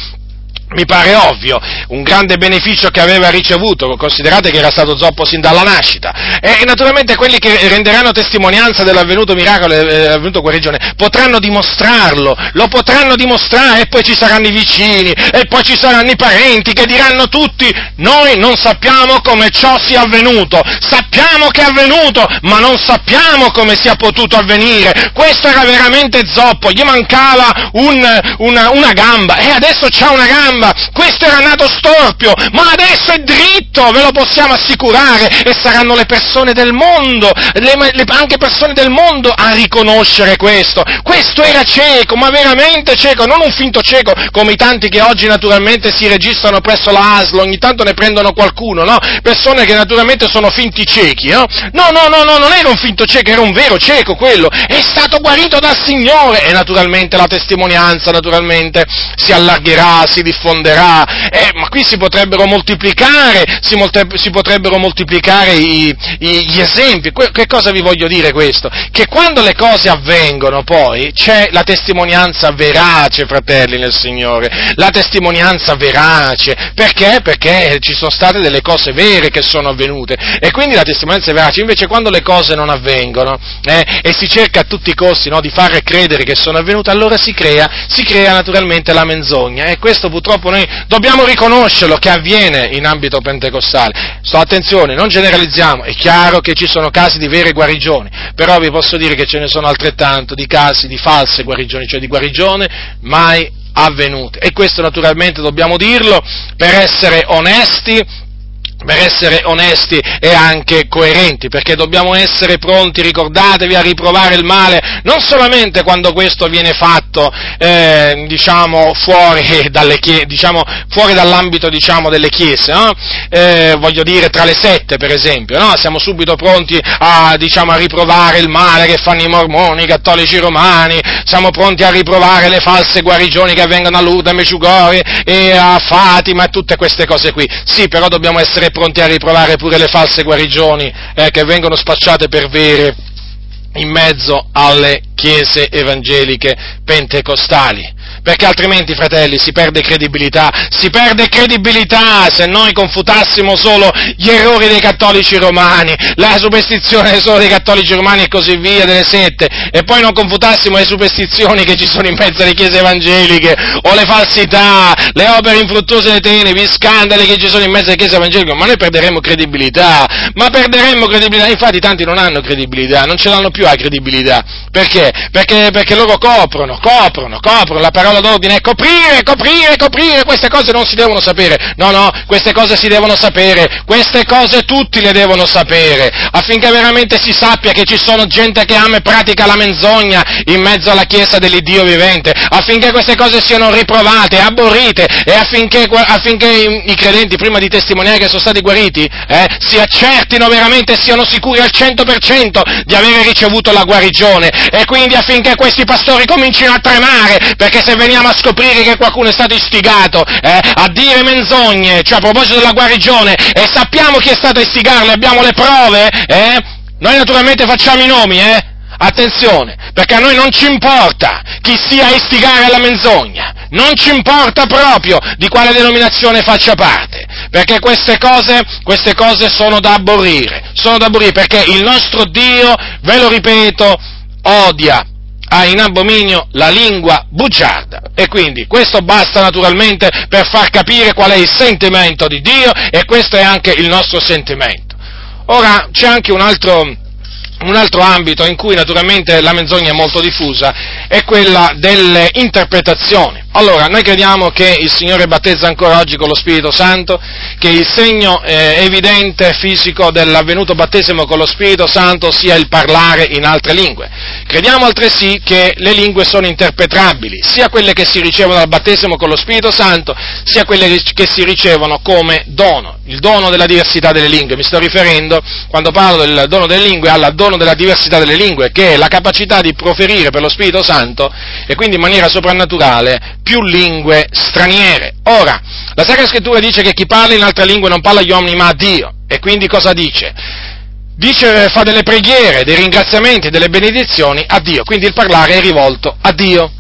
mi pare ovvio, un grande beneficio che aveva ricevuto, considerate che era stato zoppo sin dalla nascita, e, naturalmente quelli che renderanno testimonianza dell'avvenuto miracolo e dell'avvenuto guarigione potranno dimostrarlo, lo potranno dimostrare e poi ci saranno i vicini e poi ci saranno i parenti che diranno tutti noi non sappiamo come ciò sia avvenuto, sappiamo che è avvenuto, ma non sappiamo come sia potuto avvenire, questo era veramente zoppo, gli mancava un, una, una gamba e adesso c'ha una gamba gamba, questo era nato storpio, ma adesso è dritto, ve lo possiamo assicurare, e saranno le persone del mondo, le, le, anche persone del mondo a riconoscere questo. Questo era cieco, ma veramente cieco, non un finto cieco come i tanti che oggi naturalmente si registrano presso la ASL, ogni tanto ne prendono qualcuno, no? Persone che naturalmente sono finti ciechi, no? No, no, no, no, non era un finto cieco, era un vero cieco quello, è stato guarito dal Signore e naturalmente la testimonianza naturalmente si allargherà, si diffonderà diffonderà, eh, ma qui si potrebbero moltiplicare, si, molte, si potrebbero moltiplicare i, i, gli esempi. Que, che cosa vi voglio dire questo? Che quando le cose avvengono poi c'è la testimonianza verace, fratelli nel Signore, la testimonianza verace, perché? Perché ci sono state delle cose vere che sono avvenute e quindi la testimonianza è verace, invece quando le cose non avvengono eh, e si cerca a tutti i costi no, di fare credere che sono avvenute, allora si crea, si crea naturalmente la menzogna e questo purtroppo purtroppo noi dobbiamo riconoscerlo che avviene in ambito pentecostale. Sto attenzione, non generalizziamo, è chiaro che ci sono casi di vere guarigioni, però vi posso dire che ce ne sono altrettanto di casi di false guarigioni, cioè di guarigione mai avvenute. E questo naturalmente dobbiamo dirlo per essere onesti per essere onesti e anche coerenti, perché dobbiamo essere pronti, ricordatevi, a riprovare il male, non solamente quando questo viene fatto, eh, diciamo, fuori, [laughs] chie- diciamo, fuori, dall'ambito diciamo, delle chiese, no? eh, voglio dire tra le sette per esempio, no? siamo subito pronti a, diciamo, a, riprovare il male che fanno i mormoni, i cattolici romani, siamo pronti a riprovare le false guarigioni che avvengono a Lourdes, a Mesciugori e a Fatima e tutte queste cose qui. Sì, però dobbiamo essere pronti a riprovare pure le false guarigioni eh, che vengono spacciate per vere in mezzo alle chiese evangeliche pentecostali perché altrimenti, fratelli, si perde credibilità, si perde credibilità se noi confutassimo solo gli errori dei cattolici romani, la superstizione solo dei cattolici romani e così via, delle sette, e poi non confutassimo le superstizioni che ci sono in mezzo alle chiese evangeliche, o le falsità, le opere infruttuose dei tenevi, gli scandali che ci sono in mezzo alle chiese evangeliche, ma noi perderemmo credibilità, ma perderemmo credibilità, infatti tanti non hanno credibilità, non ce l'hanno più la credibilità, perché? Perché, perché loro coprono, coprono, coprono la parola parola d'ordine è coprire, coprire, coprire, queste cose non si devono sapere, no, no, queste cose si devono sapere, queste cose tutti le devono sapere, affinché veramente si sappia che ci sono gente che ama e pratica la menzogna in mezzo alla Chiesa dell'Iddio vivente, affinché queste cose siano riprovate, aborrite e affinché, affinché i, credenti, prima di testimoniare che sono stati guariti, eh, si accertino veramente e siano sicuri al 100% di avere ricevuto la guarigione. E quindi affinché questi pastori comincino a tremare, perché se veniamo a scoprire che qualcuno è stato istigato eh, a dire menzogne, cioè a proposito della guarigione, e sappiamo chi è stato a istigarlo, abbiamo le prove, eh, noi naturalmente facciamo i nomi, eh? Attenzione, perché a noi non ci importa chi sia a istigare alla menzogna, non ci importa proprio di quale denominazione faccia parte, perché queste cose, queste cose sono da aborrire, sono da aborrire perché il nostro Dio, ve lo ripeto, odia ha in abominio la lingua bugiarda. E quindi questo basta naturalmente per far capire qual è il sentimento di Dio e questo è anche il nostro sentimento. Ora c'è anche un altro, un altro ambito in cui naturalmente la menzogna è molto diffusa è quella delle interpretazioni. Allora, noi crediamo che il Signore battezza ancora oggi con lo Spirito Santo, che il segno eh, evidente fisico dell'avvenuto battesimo con lo Spirito Santo sia il parlare in altre lingue. Crediamo altresì che le lingue sono interpretabili, sia quelle che si ricevono dal battesimo con lo Spirito Santo, sia quelle che si ricevono come dono, il dono della diversità delle lingue. Mi sto riferendo, quando parlo del dono delle lingue, al dono della diversità delle lingue, che è la capacità di proferire per lo Spirito Santo e quindi in maniera soprannaturale più lingue straniere. Ora, la Sacra Scrittura dice che chi parla in altre lingue non parla agli uomini ma a Dio. E quindi cosa dice? Dice, fa delle preghiere, dei ringraziamenti, delle benedizioni a Dio. Quindi il parlare è rivolto a Dio.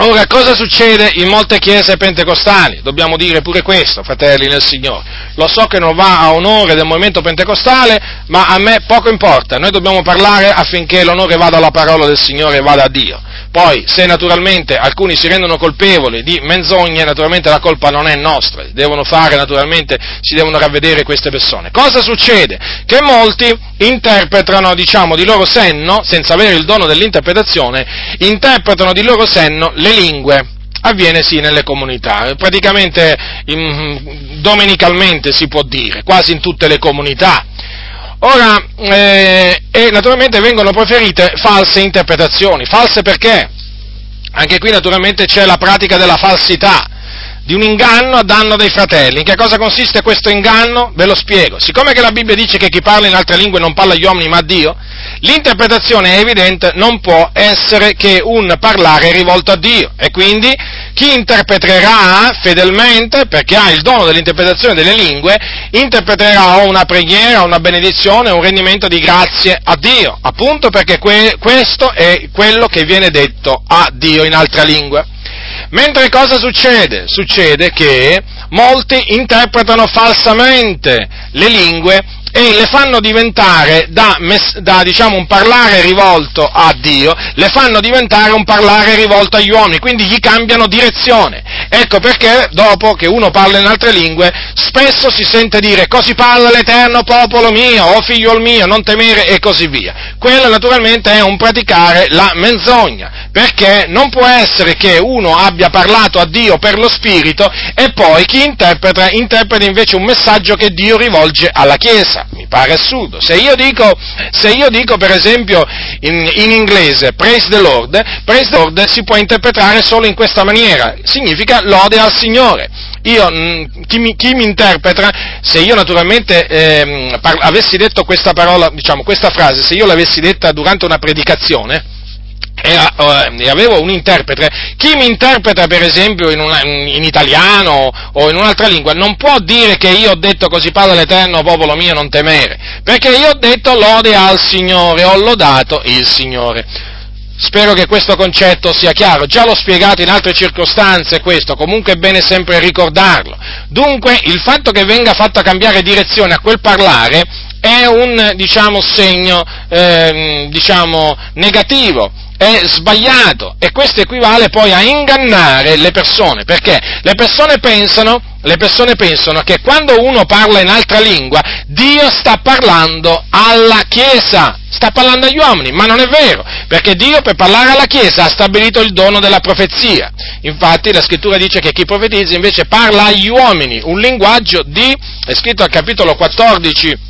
Ora, cosa succede in molte chiese pentecostali? Dobbiamo dire pure questo, fratelli nel Signore. Lo so che non va a onore del movimento pentecostale, ma a me poco importa. Noi dobbiamo parlare affinché l'onore vada alla parola del Signore e vada a Dio. Poi, se naturalmente alcuni si rendono colpevoli di menzogne, naturalmente la colpa non è nostra, devono fare, naturalmente, si devono ravvedere queste persone. Cosa succede? Che molti interpretano, diciamo, di loro senno, senza avere il dono dell'interpretazione, interpretano di loro senno le lingue avviene sì nelle comunità, praticamente in, domenicalmente si può dire, quasi in tutte le comunità. Ora, eh, e naturalmente vengono preferite false interpretazioni. False perché? Anche qui naturalmente c'è la pratica della falsità, di un inganno a danno dei fratelli. In che cosa consiste questo inganno? Ve lo spiego. Siccome la Bibbia dice che chi parla in altre lingue non parla agli uomini ma a Dio, l'interpretazione è evidente, non può essere che un parlare rivolto a Dio. E quindi chi interpreterà fedelmente, perché ha il dono dell'interpretazione delle lingue, interpreterà una preghiera, una benedizione, un rendimento di grazie a Dio, appunto perché que- questo è quello che viene detto a Dio in altra lingua. Mentre cosa succede? Succede che molti interpretano falsamente le lingue e le fanno diventare da, da diciamo, un parlare rivolto a Dio, le fanno diventare un parlare rivolto agli uomini, quindi gli cambiano direzione. Ecco perché dopo che uno parla in altre lingue, spesso si sente dire così parla l'eterno popolo mio, o figlio mio, non temere e così via. Quello naturalmente è un praticare la menzogna, perché non può essere che uno abbia parlato a Dio per lo Spirito e poi chi interpreta, interpreta invece un messaggio che Dio rivolge alla Chiesa mi pare assurdo. Se io dico, se io dico per esempio in, in, inglese praise the Lord, praise the Lord si può interpretare solo in questa maniera, significa lode al Signore. Io, mm, chi, mi, chi mi interpreta, se io naturalmente eh, par- avessi detto questa parola, diciamo questa frase, se io l'avessi detta durante una predicazione, e avevo un interprete, chi mi interpreta per esempio in, una, in, italiano o in un'altra lingua non può dire che io ho detto così parla l'Eterno popolo mio non temere, perché io ho detto lode al Signore, ho lodato il Signore. Spero che questo concetto sia chiaro, già l'ho spiegato in altre circostanze questo, comunque è bene sempre ricordarlo. Dunque il fatto che venga fatta cambiare direzione a quel parlare è un diciamo, segno eh, diciamo, negativo è sbagliato e questo equivale poi a ingannare le persone, perché le persone pensano, le persone pensano che quando uno parla in altra lingua Dio sta parlando alla Chiesa, sta parlando agli uomini, ma non è vero, perché Dio per parlare alla Chiesa ha stabilito il dono della profezia. Infatti la scrittura dice che chi profetizza invece parla agli uomini, un linguaggio di, è scritto al capitolo 14,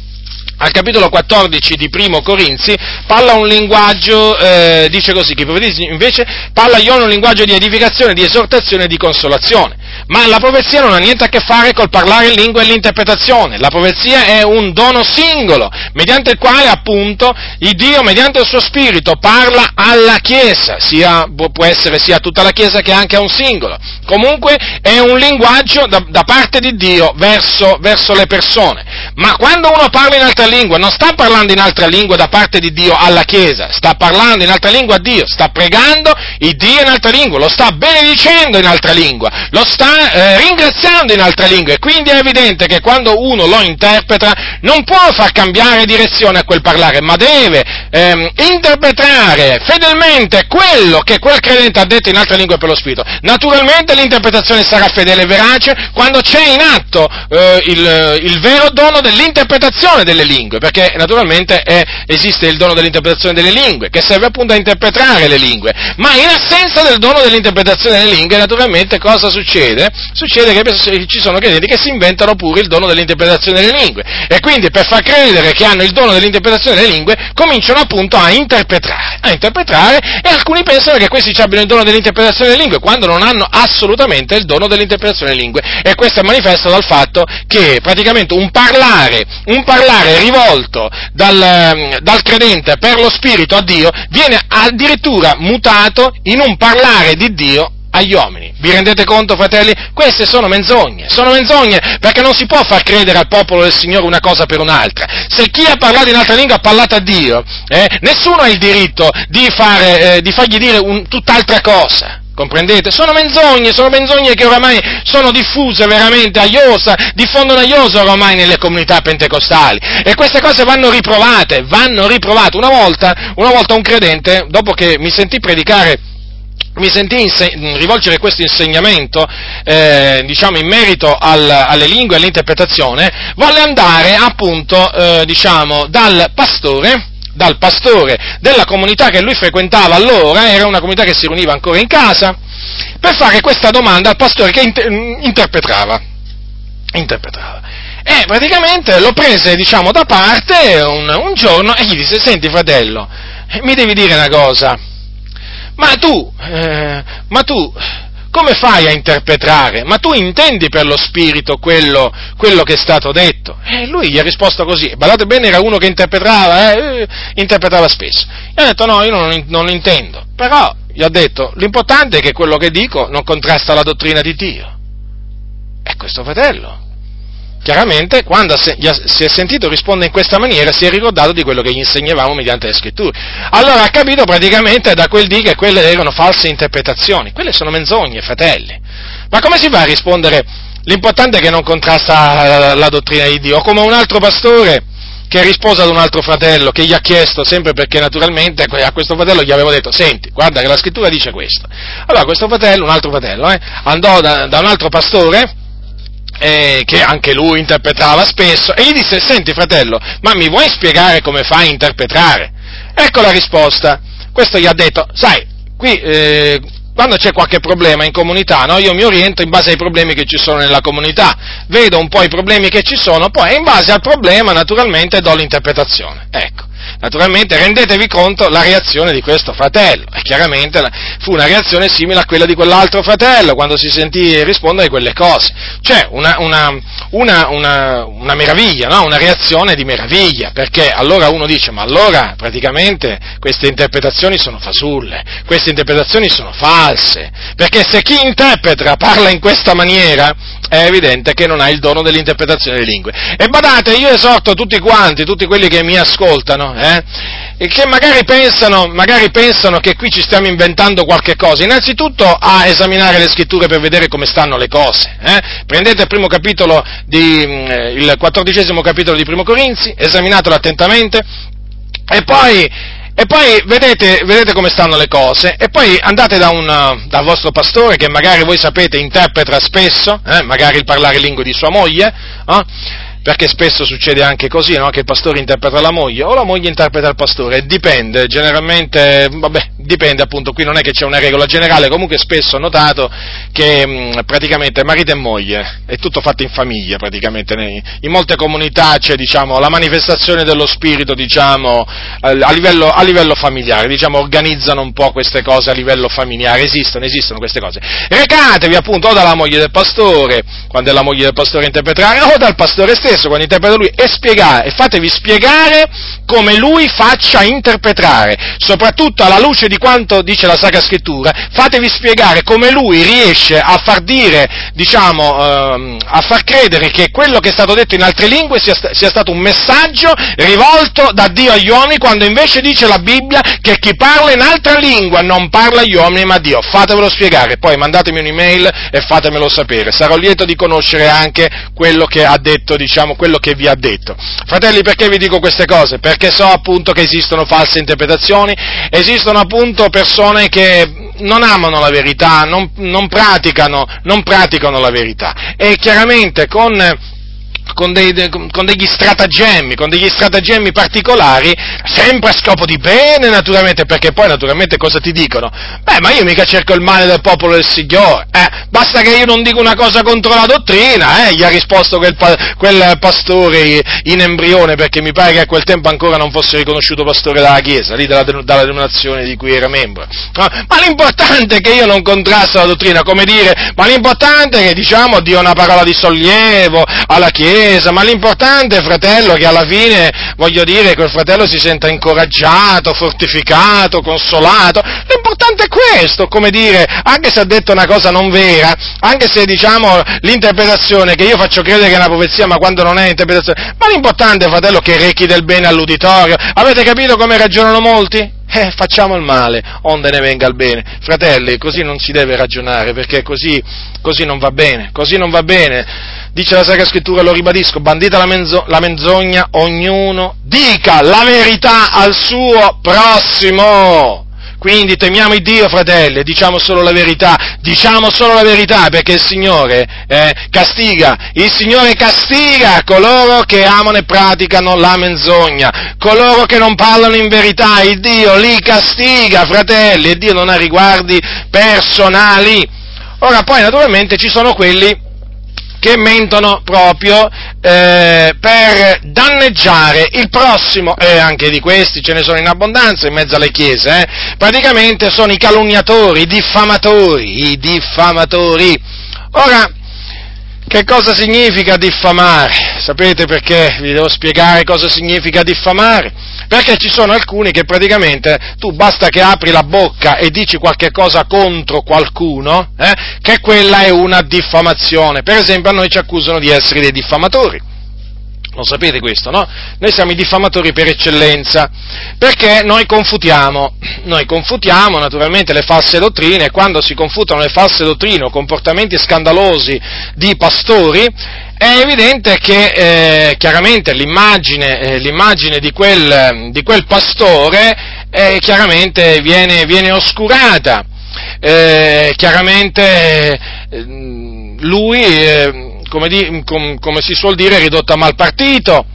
al capitolo 14 di Primo Corinzi, parla un linguaggio, eh, dice così, che invece parla uomini un linguaggio di edificazione, di esortazione e di consolazione. Ma la profezia non ha niente a che fare col parlare in lingua e l'interpretazione. La profezia è un dono singolo, mediante il quale appunto il Dio, mediante il suo spirito, parla alla Chiesa, sia, può essere sia a tutta la Chiesa che anche a un singolo. Comunque è un linguaggio da, da parte di Dio verso, verso le persone. Ma quando uno parla in altra lingua, non sta parlando in altra lingua da parte di Dio alla Chiesa, sta parlando in altra lingua a Dio, sta pregando il Dio in altra lingua, lo sta benedicendo in altra lingua, lo sta sta eh, ringraziando in altre lingue, quindi è evidente che quando uno lo interpreta non può far cambiare direzione a quel parlare, ma deve ehm, interpretare fedelmente quello che quel credente ha detto in altre lingue per lo Spirito. Naturalmente l'interpretazione sarà fedele e verace quando c'è in atto eh, il, il, vero dono dell'interpretazione delle lingue, perché naturalmente è, esiste il dono dell'interpretazione delle lingue, che serve appunto a interpretare le lingue, ma in assenza del dono dell'interpretazione delle lingue, naturalmente cosa succede? Succede che ci sono credenti che si inventano pure il dono dell'interpretazione delle lingue, e quindi per far credere che hanno il dono dell'interpretazione delle lingue, cominciano appunto a interpretare, a interpretare, e alcuni pensano che questi abbiano il dono dell'interpretazione delle lingue, quando non hanno assolutamente il dono dell'interpretazione delle lingue, e questo è manifesto dal fatto che praticamente un parlare, un parlare rivolto dal, dal credente per lo Spirito a Dio viene addirittura mutato in un parlare di Dio agli uomini. Vi rendete conto, fratelli? Queste sono menzogne, sono menzogne perché non si può far credere al popolo del Signore una cosa per un'altra. Se chi ha parlato in altra lingua ha parlato a Dio, eh, nessuno ha il diritto di, fare, eh, di fargli dire un, tutt'altra cosa. Comprendete? Sono menzogne, sono menzogne che oramai sono diffuse veramente a iosa, diffondono a iosa oramai nelle comunità pentecostali. E queste cose vanno riprovate, vanno riprovate. Una volta, una volta un credente, dopo che mi sentì predicare mi sentì inse- rivolgere questo insegnamento, eh, diciamo, in merito al, alle lingue e all'interpretazione, volle andare appunto, eh, diciamo, dal pastore, dal pastore della comunità che lui frequentava allora, era una comunità che si riuniva ancora in casa, per fare questa domanda al pastore che inter- interpretava. interpretava. E praticamente lo prese, diciamo, da parte un, un giorno e gli disse, senti fratello, mi devi dire una cosa, ma tu, eh, ma tu come fai a interpretare? Ma tu intendi per lo Spirito quello, quello che è stato detto? E lui gli ha risposto così, badate bene, era uno che interpretava, eh, interpretava spesso. Gli ha detto no, io non, non intendo, però gli ha detto l'importante è che quello che dico non contrasta la dottrina di Dio. E questo fratello chiaramente quando si è sentito rispondere in questa maniera si è ricordato di quello che gli insegnavamo mediante le scritture. Allora ha capito praticamente da quel dì che quelle erano false interpretazioni, quelle sono menzogne, fratelli. Ma come si fa a rispondere? L'importante è che non contrasta la, dottrina di Dio, come un altro pastore che rispose ad un altro fratello che gli ha chiesto, sempre perché naturalmente a questo fratello gli avevo detto, senti, guarda che la scrittura dice questo. Allora questo fratello, un altro fratello, eh, andò da, da un altro pastore, eh, che anche lui interpretava spesso, e gli disse, senti fratello, ma mi vuoi spiegare come fai a interpretare? Ecco la risposta. Questo gli ha detto, sai, qui eh, quando c'è qualche problema in comunità, no, io mi oriento in base ai problemi che ci sono nella comunità, vedo un po' i problemi che ci sono, poi in base al problema naturalmente do l'interpretazione. Ecco. Naturalmente rendetevi conto la reazione di questo fratello, e chiaramente fu una reazione simile a quella di quell'altro fratello quando si sentì rispondere quelle cose. Cioè una, una, una, una meraviglia, no? una reazione di meraviglia, perché allora uno dice ma allora praticamente queste interpretazioni sono fasulle, queste interpretazioni sono false, perché se chi interpreta parla in questa maniera è evidente che non ha il dono dell'interpretazione delle lingue. E badate, io esorto tutti quanti, tutti quelli che mi ascoltano, eh, che magari pensano, magari pensano che qui ci stiamo inventando qualche cosa, innanzitutto a esaminare le scritture per vedere come stanno le cose. Eh. Prendete il primo capitolo di, mm, il quattordicesimo capitolo di Primo Corinzi, esaminatelo attentamente, e poi e poi vedete, vedete, come stanno le cose, e poi andate da un, dal vostro pastore che magari voi sapete interpreta spesso, eh, magari il parlare lingue di sua moglie, eh, perché spesso succede anche così, no? che il pastore interpreta la moglie o la moglie interpreta il pastore, dipende, generalmente, vabbè, dipende appunto, qui non è che c'è una regola generale, comunque spesso ho notato che mh, praticamente marito e moglie è tutto fatto in famiglia praticamente, in molte comunità c'è diciamo, la manifestazione dello spirito diciamo, a, livello, a livello familiare, diciamo, organizzano un po' queste cose a livello familiare, esistono, esistono queste cose. Recatevi appunto o dalla moglie del pastore, quando è la moglie del pastore interpretare, o dal pastore stesso, stesso quando interpreta lui e spiegare, e fatevi spiegare come lui faccia interpretare, soprattutto alla luce di quanto dice la Sacra Scrittura, fatevi spiegare come lui riesce a far dire, diciamo, ehm, a far credere che quello che è stato detto in altre lingue sia, sia stato un messaggio rivolto da Dio agli uomini, quando invece dice la Bibbia che chi parla in altra lingua non parla agli uomini ma a Dio. Fatevelo spiegare, poi mandatemi un'email e fatemelo sapere. Sarò lieto di conoscere anche quello che ha detto, diciamo, quello che vi ha detto. Fratelli, perché vi dico queste cose? Perché so appunto che esistono false interpretazioni, esistono appunto persone che non amano la verità, non, non, praticano, non praticano la verità. E chiaramente con con, dei, con, degli stratagemmi, con degli stratagemmi particolari, sempre a scopo di bene naturalmente, perché poi naturalmente cosa ti dicono? Beh, ma io mica cerco il male del popolo del Signore, eh, basta che io non dica una cosa contro la dottrina, eh, gli ha risposto quel, quel, pastore in embrione, perché mi pare che a quel tempo ancora non fosse riconosciuto pastore dalla Chiesa, lì dalla, dalla denominazione di cui era membro. Ma l'importante è che io non contrasto la dottrina, come dire, ma l'importante è che diciamo dia una parola di sollievo alla Chiesa, Chiesa, ma l'importante, fratello, che alla fine, voglio dire, quel fratello si senta incoraggiato, fortificato, consolato. L'importante è questo, come dire, anche se ha detto una cosa non vera, anche se diciamo l'interpretazione, che io faccio credere che è una profezia, ma quando non è interpretazione, ma l'importante, fratello, che rechi del bene all'uditorio. Avete capito come ragionano molti? Eh, facciamo il male, onde ne venga il bene. Fratelli, così non si deve ragionare, perché così, così non va bene, così non va bene. Dice la Sacra Scrittura, lo ribadisco, bandita la, menzo- la menzogna, ognuno dica la verità al suo prossimo. Quindi temiamo il Dio, fratelli, diciamo solo la verità, diciamo solo la verità perché il Signore eh, castiga, il Signore castiga coloro che amano e praticano la menzogna, coloro che non parlano in verità, il Dio li castiga, fratelli, e Dio non ha riguardi personali. Ora poi naturalmente ci sono quelli che mentono proprio eh, per danneggiare il prossimo, e anche di questi ce ne sono in abbondanza in mezzo alle chiese, eh? praticamente sono i calunniatori, i diffamatori, i diffamatori. Ora, che cosa significa diffamare? Sapete perché? Vi devo spiegare cosa significa diffamare? Perché ci sono alcuni che praticamente tu basta che apri la bocca e dici qualche cosa contro qualcuno, eh, che quella è una diffamazione. Per esempio a noi ci accusano di essere dei diffamatori. Lo sapete questo, no? Noi siamo i diffamatori per eccellenza, perché noi confutiamo, noi confutiamo naturalmente le false dottrine e quando si confutano le false dottrine o comportamenti scandalosi di pastori, è evidente che eh, chiaramente l'immagine, eh, l'immagine di, quel, di, quel, pastore eh, chiaramente viene, viene oscurata, eh, chiaramente eh, lui eh, come, di, com, come si suol dire, ridotto a mal partito,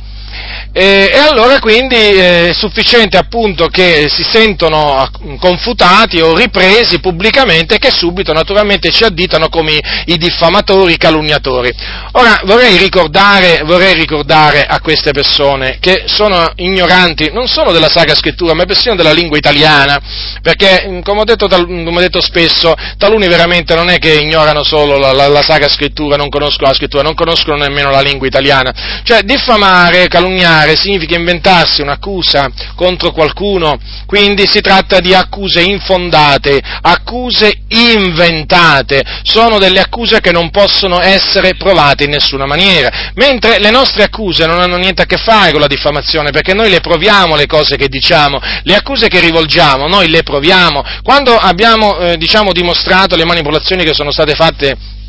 e, e, allora quindi è sufficiente appunto che si sentono confutati o ripresi pubblicamente che subito naturalmente ci additano come i diffamatori, i calunniatori. Ora vorrei ricordare, vorrei ricordare a queste persone che sono ignoranti non solo della Sacra Scrittura ma persino della lingua italiana, perché come ho detto, come ho detto spesso, taluni veramente non è che ignorano solo la, la, la Sacra Scrittura, non conoscono la Scrittura, non conoscono nemmeno la lingua italiana, cioè diffamare, calunniare, calunniare significa inventarsi un'accusa contro qualcuno, quindi si tratta di accuse infondate, accuse inventate, sono delle accuse che non possono essere provate in nessuna maniera, mentre le nostre accuse non hanno niente a che fare con la diffamazione, perché noi le proviamo le cose che diciamo, le accuse che rivolgiamo, noi le proviamo, quando abbiamo eh, diciamo, dimostrato le manipolazioni che sono state fatte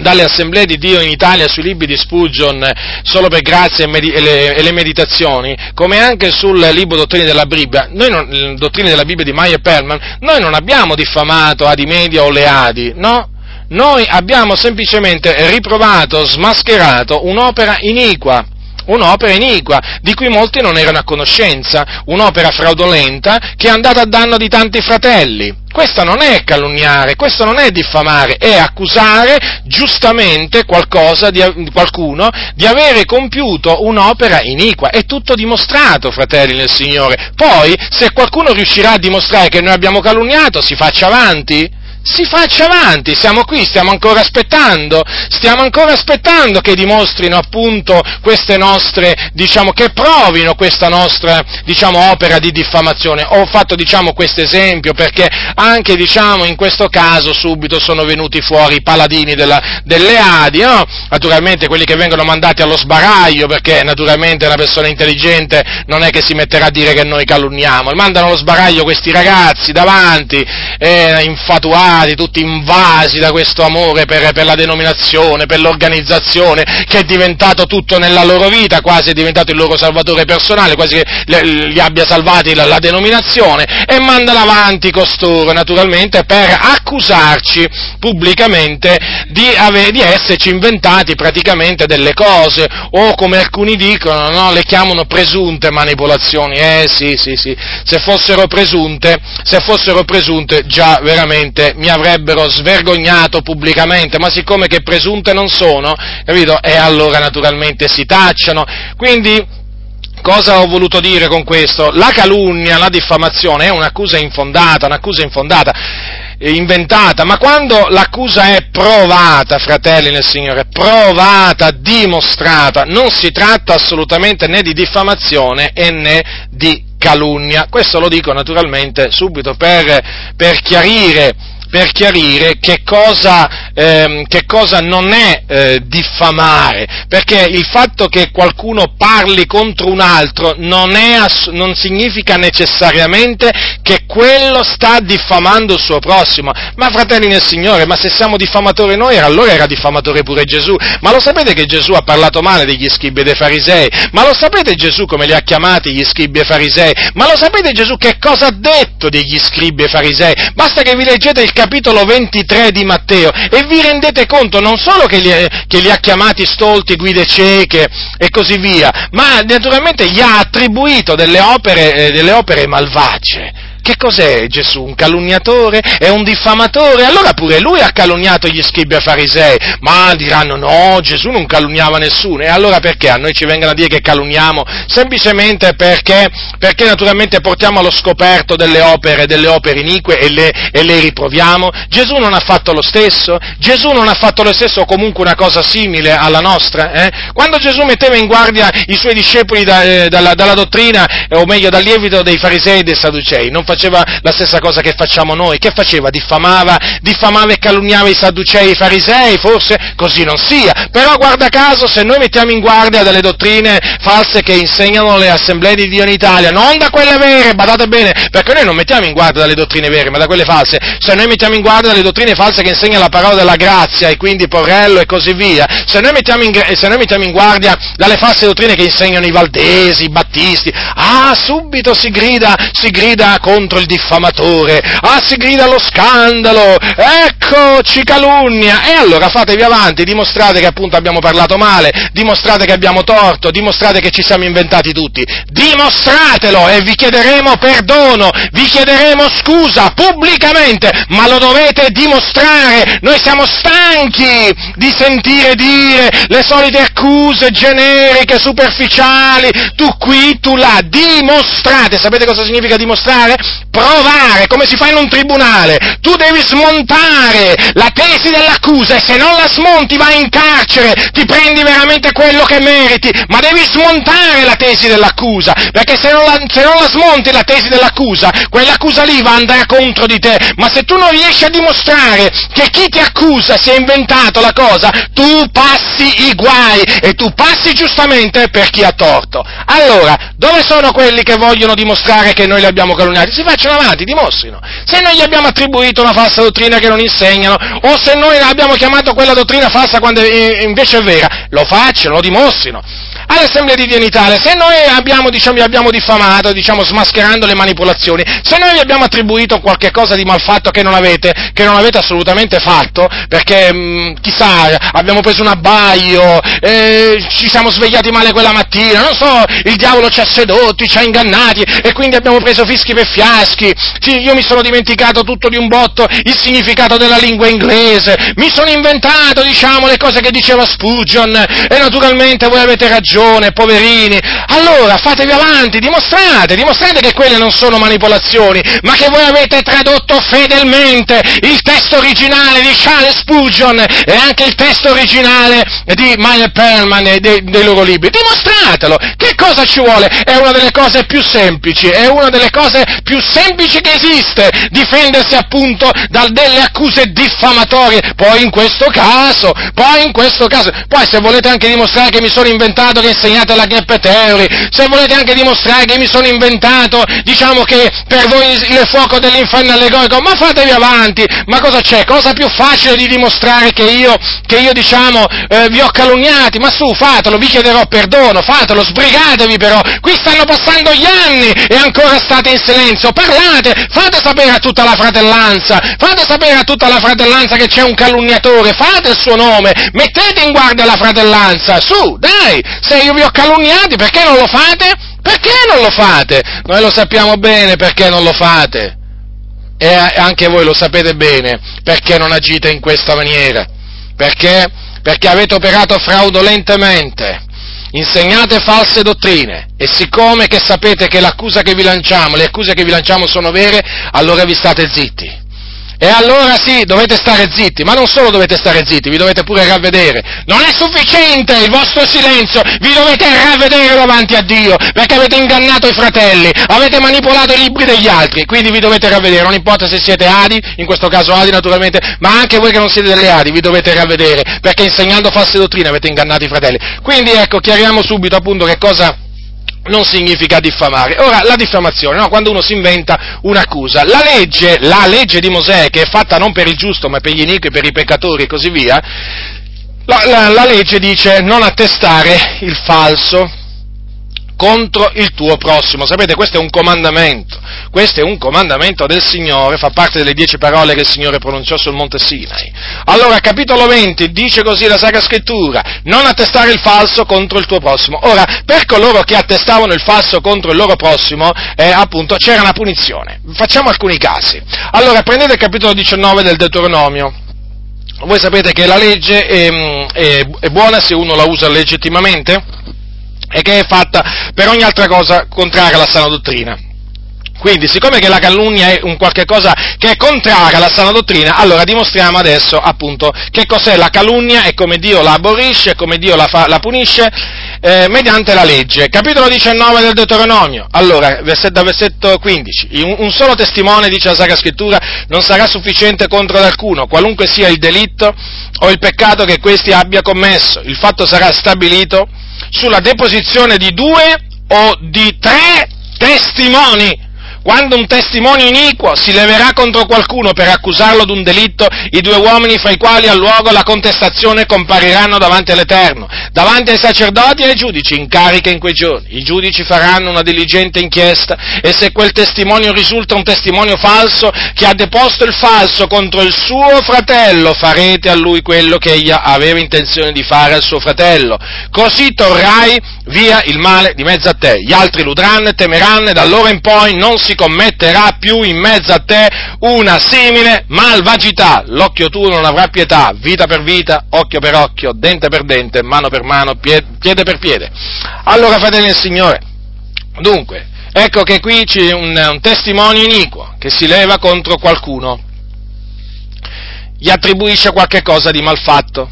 dalle assemblee di Dio in Italia sui libri di Spurgeon solo per grazia e, med- e, le, e, le, meditazioni, come anche sul libro Dottrine della Bibbia, noi non, Dottrine della Bibbia di Meyer Perlman, noi non abbiamo diffamato Adi Media o le Adi, no? Noi abbiamo semplicemente riprovato, smascherato un'opera iniqua, un'opera iniqua, di cui molti non erano a conoscenza, un'opera fraudolenta che è andata a danno di tanti fratelli. Questo non è calunniare, questo non è diffamare, è accusare giustamente di, qualcuno di avere compiuto un'opera iniqua. È tutto dimostrato, fratelli nel Signore. Poi, se qualcuno riuscirà a dimostrare che noi abbiamo calunniato, si faccia avanti si faccia avanti, siamo qui, stiamo ancora aspettando, stiamo ancora aspettando che dimostrino appunto queste nostre, diciamo, che provino questa nostra, diciamo, opera di diffamazione. Ho fatto, diciamo, questo esempio perché anche, diciamo, in questo caso subito sono venuti fuori i paladini della, delle Adi, no? Naturalmente quelli che vengono mandati allo sbaraglio perché naturalmente una persona intelligente non è che si metterà a dire che noi calunniamo, mandano allo sbaraglio questi ragazzi davanti, eh, infatuati, stati tutti invasi da questo amore per, per, la denominazione, per l'organizzazione, che è diventato tutto nella loro vita, quasi è diventato il loro salvatore personale, quasi che li abbia salvati la, la denominazione, e mandano avanti costoro, naturalmente, per accusarci pubblicamente di, ave, di esserci inventati praticamente delle cose, o come alcuni dicono, no, le chiamano presunte manipolazioni. Eh sì, sì, sì, se fossero presunte, se fossero presunte già veramente mi avrebbero svergognato pubblicamente, ma siccome che presunte non sono, capito? E allora naturalmente si tacciano. Quindi, cosa ho voluto dire con questo? La calunnia, la diffamazione è un'accusa infondata, un'accusa infondata, eh, inventata, ma quando l'accusa è provata, fratelli nel Signore, provata, dimostrata, non si tratta assolutamente né di diffamazione né di calunnia. Questo lo dico naturalmente subito per, per chiarire per chiarire che cosa, ehm, che cosa non è eh, diffamare, perché il fatto che qualcuno parli contro un altro non, ass- non, significa necessariamente che quello sta diffamando il suo prossimo. Ma fratelli nel Signore, ma se siamo diffamatori noi, allora era diffamatore pure Gesù. Ma lo sapete che Gesù ha parlato male degli scribi e dei farisei? Ma lo sapete Gesù come li ha chiamati gli scribi e farisei? Ma lo sapete Gesù che cosa ha detto degli scribi e farisei? Basta che vi leggete il capitolo 23 di Matteo e vi rendete conto non solo che li, che li ha chiamati stolti, guide cieche e così via, ma naturalmente gli ha attribuito delle opere, eh, delle opere malvagie. Che cos'è Gesù? Un calunniatore? È un diffamatore? Allora pure lui ha calunniato gli scribi e farisei, ma diranno no, Gesù non calunniava nessuno. E allora perché a noi ci vengono a dire che calunniamo? Semplicemente perché, perché naturalmente portiamo allo scoperto delle opere, delle opere inique e le, e le riproviamo. Gesù non ha fatto lo stesso? Gesù non ha fatto lo stesso o comunque una cosa simile alla nostra? Eh? Quando Gesù metteva in guardia i suoi discepoli da, eh, dalla, dalla, dottrina, eh, o meglio dal lievito dei farisei e dei sadducei, non faceva la stessa cosa che facciamo noi. Che faceva? Diffamava, diffamava e calunniava i sadducei e i farisei? Forse così non sia. Però guarda caso, se noi mettiamo in guardia dalle dottrine false che insegnano le assemblee di Dio in Italia, non da quelle vere, badate bene, perché noi non mettiamo in guardia dalle dottrine vere, ma da quelle false. Se noi mettiamo in guardia dalle dottrine false che insegnano la parola della grazia e quindi Porrello e così via, se noi mettiamo in, se noi mettiamo in guardia dalle false dottrine che insegnano i Valdesi, i Battisti, ah, subito si grida, si grida contro il diffamatore, ah si grida allo scandalo, ecco ci calunnia, e allora fatevi avanti, dimostrate che appunto abbiamo parlato male, dimostrate che abbiamo torto, dimostrate che ci siamo inventati tutti, dimostratelo e vi chiederemo perdono, vi chiederemo scusa pubblicamente, ma lo dovete dimostrare, noi siamo stanchi di sentire dire le solite accuse generiche, superficiali, tu qui, tu là, dimostrate, sapete cosa significa dimostrare? Provare, come si fa in un tribunale. Tu devi smontare la tesi dell'accusa e se non la smonti vai in carcere, ti prendi veramente quello che meriti, ma devi smontare la tesi dell'accusa, perché se non la, se non la smonti la tesi dell'accusa, quell'accusa lì va andare contro di te, ma se tu non riesci a dimostrare che chi ti accusa si è inventato la cosa, tu passi i guai e tu passi giustamente per chi ha torto. Allora, dove sono quelli che vogliono dimostrare che noi li abbiamo calunniati? Facciano avanti, dimostrino. Se noi gli abbiamo attribuito una falsa dottrina che non insegnano, o se noi abbiamo chiamato quella dottrina falsa quando invece è vera, lo facciano, lo dimostrino all'Assemblea di Dio in Italia, se noi abbiamo, diciamo, abbiamo diffamato, diciamo, smascherando le manipolazioni, se noi vi abbiamo attribuito qualche cosa di malfatto che non avete, che non avete assolutamente fatto, perché, mh, mm, chissà, abbiamo preso un abbaio, eh, ci siamo svegliati male quella mattina, non so, il diavolo ci ha sedotti, ci ha ingannati, e quindi abbiamo preso fischi per fiaschi, sì, io mi sono dimenticato tutto di un botto il significato della lingua inglese, mi sono inventato, diciamo, le cose che diceva Spurgeon, e naturalmente voi avete ragione, poverini. Allora fatevi avanti, dimostrate, dimostrate che quelle non sono manipolazioni, ma che voi avete tradotto fedelmente il testo originale di Charles Spurgeon e anche il testo originale di Meyer Perlman e dei, dei loro libri. Dimostratelo! Che cosa ci vuole? È una delle cose più semplici, è una delle cose più semplici che esiste, difendersi appunto da delle accuse diffamatorie. Poi in questo caso, poi in questo caso, poi se volete anche dimostrare che mi sono inventato che insegnate la gap theory, se volete anche dimostrare che mi sono inventato, diciamo che per voi il fuoco dell'inferno allegorico, ma fatevi avanti, ma cosa c'è? Cosa più facile di dimostrare che io, che io diciamo, eh, vi ho calunniati? Ma su, fatelo, vi chiederò perdono, fatelo, sbrigatevi però, qui stanno passando gli anni e ancora state in silenzio, parlate, fate sapere a tutta la fratellanza, fate sapere a tutta la fratellanza che c'è un calunniatore, fate il suo nome, mettete in guardia la fratellanza, su, dai, se io vi ho calunniati, perché non lo fate? Perché non lo fate? Noi lo sappiamo bene perché non lo fate. E anche voi lo sapete bene perché non agite in questa maniera. Perché? Perché avete operato fraudolentemente insegnate false dottrine e siccome che sapete che l'accusa che vi lanciamo, le accuse che vi lanciamo sono vere, allora vi state zitti. E allora sì, dovete stare zitti, ma non solo dovete stare zitti, vi dovete pure ravvedere. Non è sufficiente il vostro silenzio, vi dovete ravvedere davanti a Dio, perché avete ingannato i fratelli, avete manipolato i libri degli altri, quindi vi dovete ravvedere, non importa se siete Adi, in questo caso Adi naturalmente, ma anche voi che non siete delle Adi, vi dovete ravvedere, perché insegnando false dottrine avete ingannato i fratelli. Quindi ecco, chiariamo subito appunto che cosa non significa diffamare. Ora, la diffamazione, no? quando uno si inventa un'accusa, la legge, la legge di Mosè, che è fatta non per il giusto, ma per gli iniqui, per i peccatori e così via, la, la, la legge dice non attestare il falso, contro il tuo prossimo. Sapete, questo è un comandamento, questo è un comandamento del Signore, fa parte delle dieci parole che il Signore pronunciò sul Monte Sinai. Allora, capitolo 20 dice così la Sacra Scrittura, non attestare il falso contro il tuo prossimo. Ora, per coloro che attestavano il falso contro il loro prossimo, eh, appunto, c'era una punizione. Facciamo alcuni casi. Allora, prendete il capitolo 19 del Deuteronomio. Voi sapete che la legge è, è, è buona se uno la usa legittimamente? E che è fatta per ogni altra cosa contraria alla sana dottrina. Quindi, siccome che la calunnia è un qualche cosa che è contraria alla sana dottrina, allora dimostriamo adesso appunto che cos'è la calunnia e come Dio la aborisce come Dio la, fa, la punisce eh, mediante la legge. Capitolo 19 del Deuteronomio. Allora, da versetto 15. Un, un solo testimone, dice la Sacra Scrittura, non sarà sufficiente contro alcuno, qualunque sia il delitto o il peccato che questi abbia commesso. Il fatto sarà stabilito sulla deposizione di due o di tre testimoni. Quando un testimone iniquo si leverà contro qualcuno per accusarlo di un delitto, i due uomini fra i quali ha luogo la contestazione compariranno davanti all'Eterno, davanti ai sacerdoti e ai giudici in carica in quei giorni. I giudici faranno una diligente inchiesta e se quel testimonio risulta un testimonio falso che ha deposto il falso contro il suo fratello, farete a lui quello che egli aveva intenzione di fare al suo fratello. Così torrai via il male di mezzo a te. Gli altri ludranno e temeranno e da allora in poi non si commetterà più in mezzo a te una simile malvagità. L'occhio tuo non avrà pietà, vita per vita, occhio per occhio, dente per dente, mano per mano, piede per piede. Allora, fratelli del Signore, dunque, ecco che qui c'è un, un testimonio iniquo che si leva contro qualcuno, gli attribuisce qualche cosa di malfatto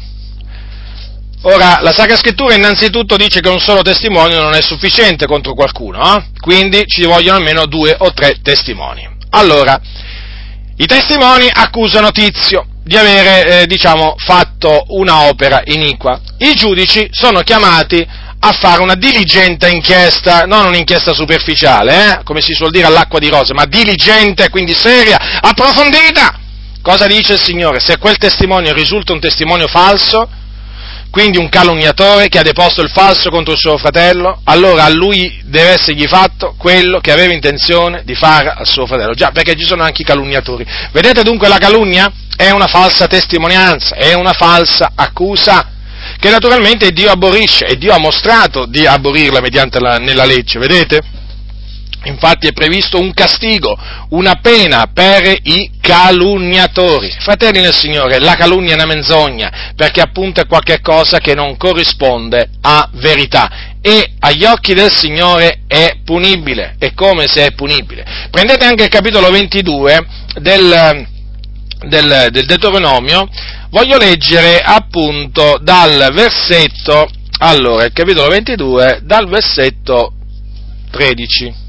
Ora, la Sacra Scrittura innanzitutto dice che un solo testimonio non è sufficiente contro qualcuno, eh? quindi ci vogliono almeno due o tre testimoni. Allora, i testimoni accusano Tizio di avere, eh, diciamo, fatto una opera iniqua. I giudici sono chiamati a fare una diligente inchiesta, non un'inchiesta superficiale, eh? come si suol dire all'acqua di rose, ma diligente, quindi seria, approfondita. Cosa dice il Signore? Se quel testimonio risulta un testimonio falso, quindi un calunniatore che ha deposto il falso contro il suo fratello, allora a lui deve essergli fatto quello che aveva intenzione di fare al suo fratello. Già, perché ci sono anche i calunniatori. Vedete dunque la calunnia? È una falsa testimonianza, è una falsa accusa, che naturalmente Dio aborisce e Dio ha mostrato di aborirla mediante la, nella legge, vedete? Infatti è previsto un castigo, una pena per i calunniatori. Fratelli nel Signore, la calunnia è una menzogna, perché appunto è qualcosa che non corrisponde a verità. e agli occhi del Signore è punibile, è come se è punibile. Prendete anche il capitolo 22 del, del, del Deuteronomio, voglio leggere appunto dal versetto, allora, il capitolo 22, dal versetto 13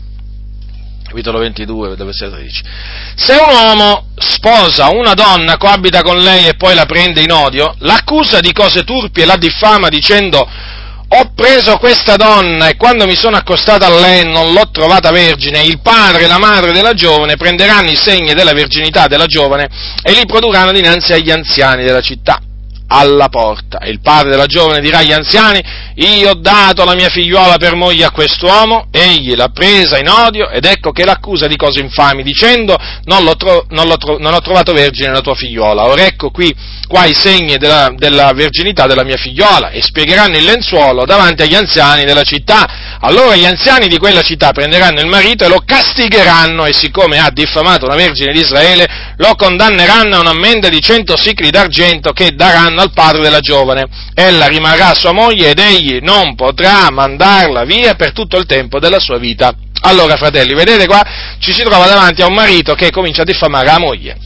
capitolo 22, versetto 13. Se un uomo sposa una donna, coabita con lei e poi la prende in odio, l'accusa di cose turpi e la diffama dicendo ho preso questa donna e quando mi sono accostato a lei non l'ho trovata vergine, il padre e la madre della giovane prenderanno i segni della virginità della giovane e li produrranno dinanzi agli anziani della città alla porta. Il padre della giovane dirà agli anziani, io ho dato la mia figliuola per moglie a quest'uomo, egli l'ha presa in odio ed ecco che l'accusa di cose infami, dicendo non, tro- non, tro- non ho trovato vergine la tua figliuola. Ora ecco qui, qua i segni della, della verginità della mia figliuola e spiegheranno il lenzuolo davanti agli anziani della città. Allora gli anziani di quella città prenderanno il marito e lo castigheranno e siccome ha diffamato una vergine di Israele, lo condanneranno a un'ammenda di cento sicli d'argento che daranno al padre della giovane. Ella rimarrà sua moglie ed egli non potrà mandarla via per tutto il tempo della sua vita. Allora, fratelli, vedete qua ci si trova davanti a un marito che comincia a diffamare la moglie.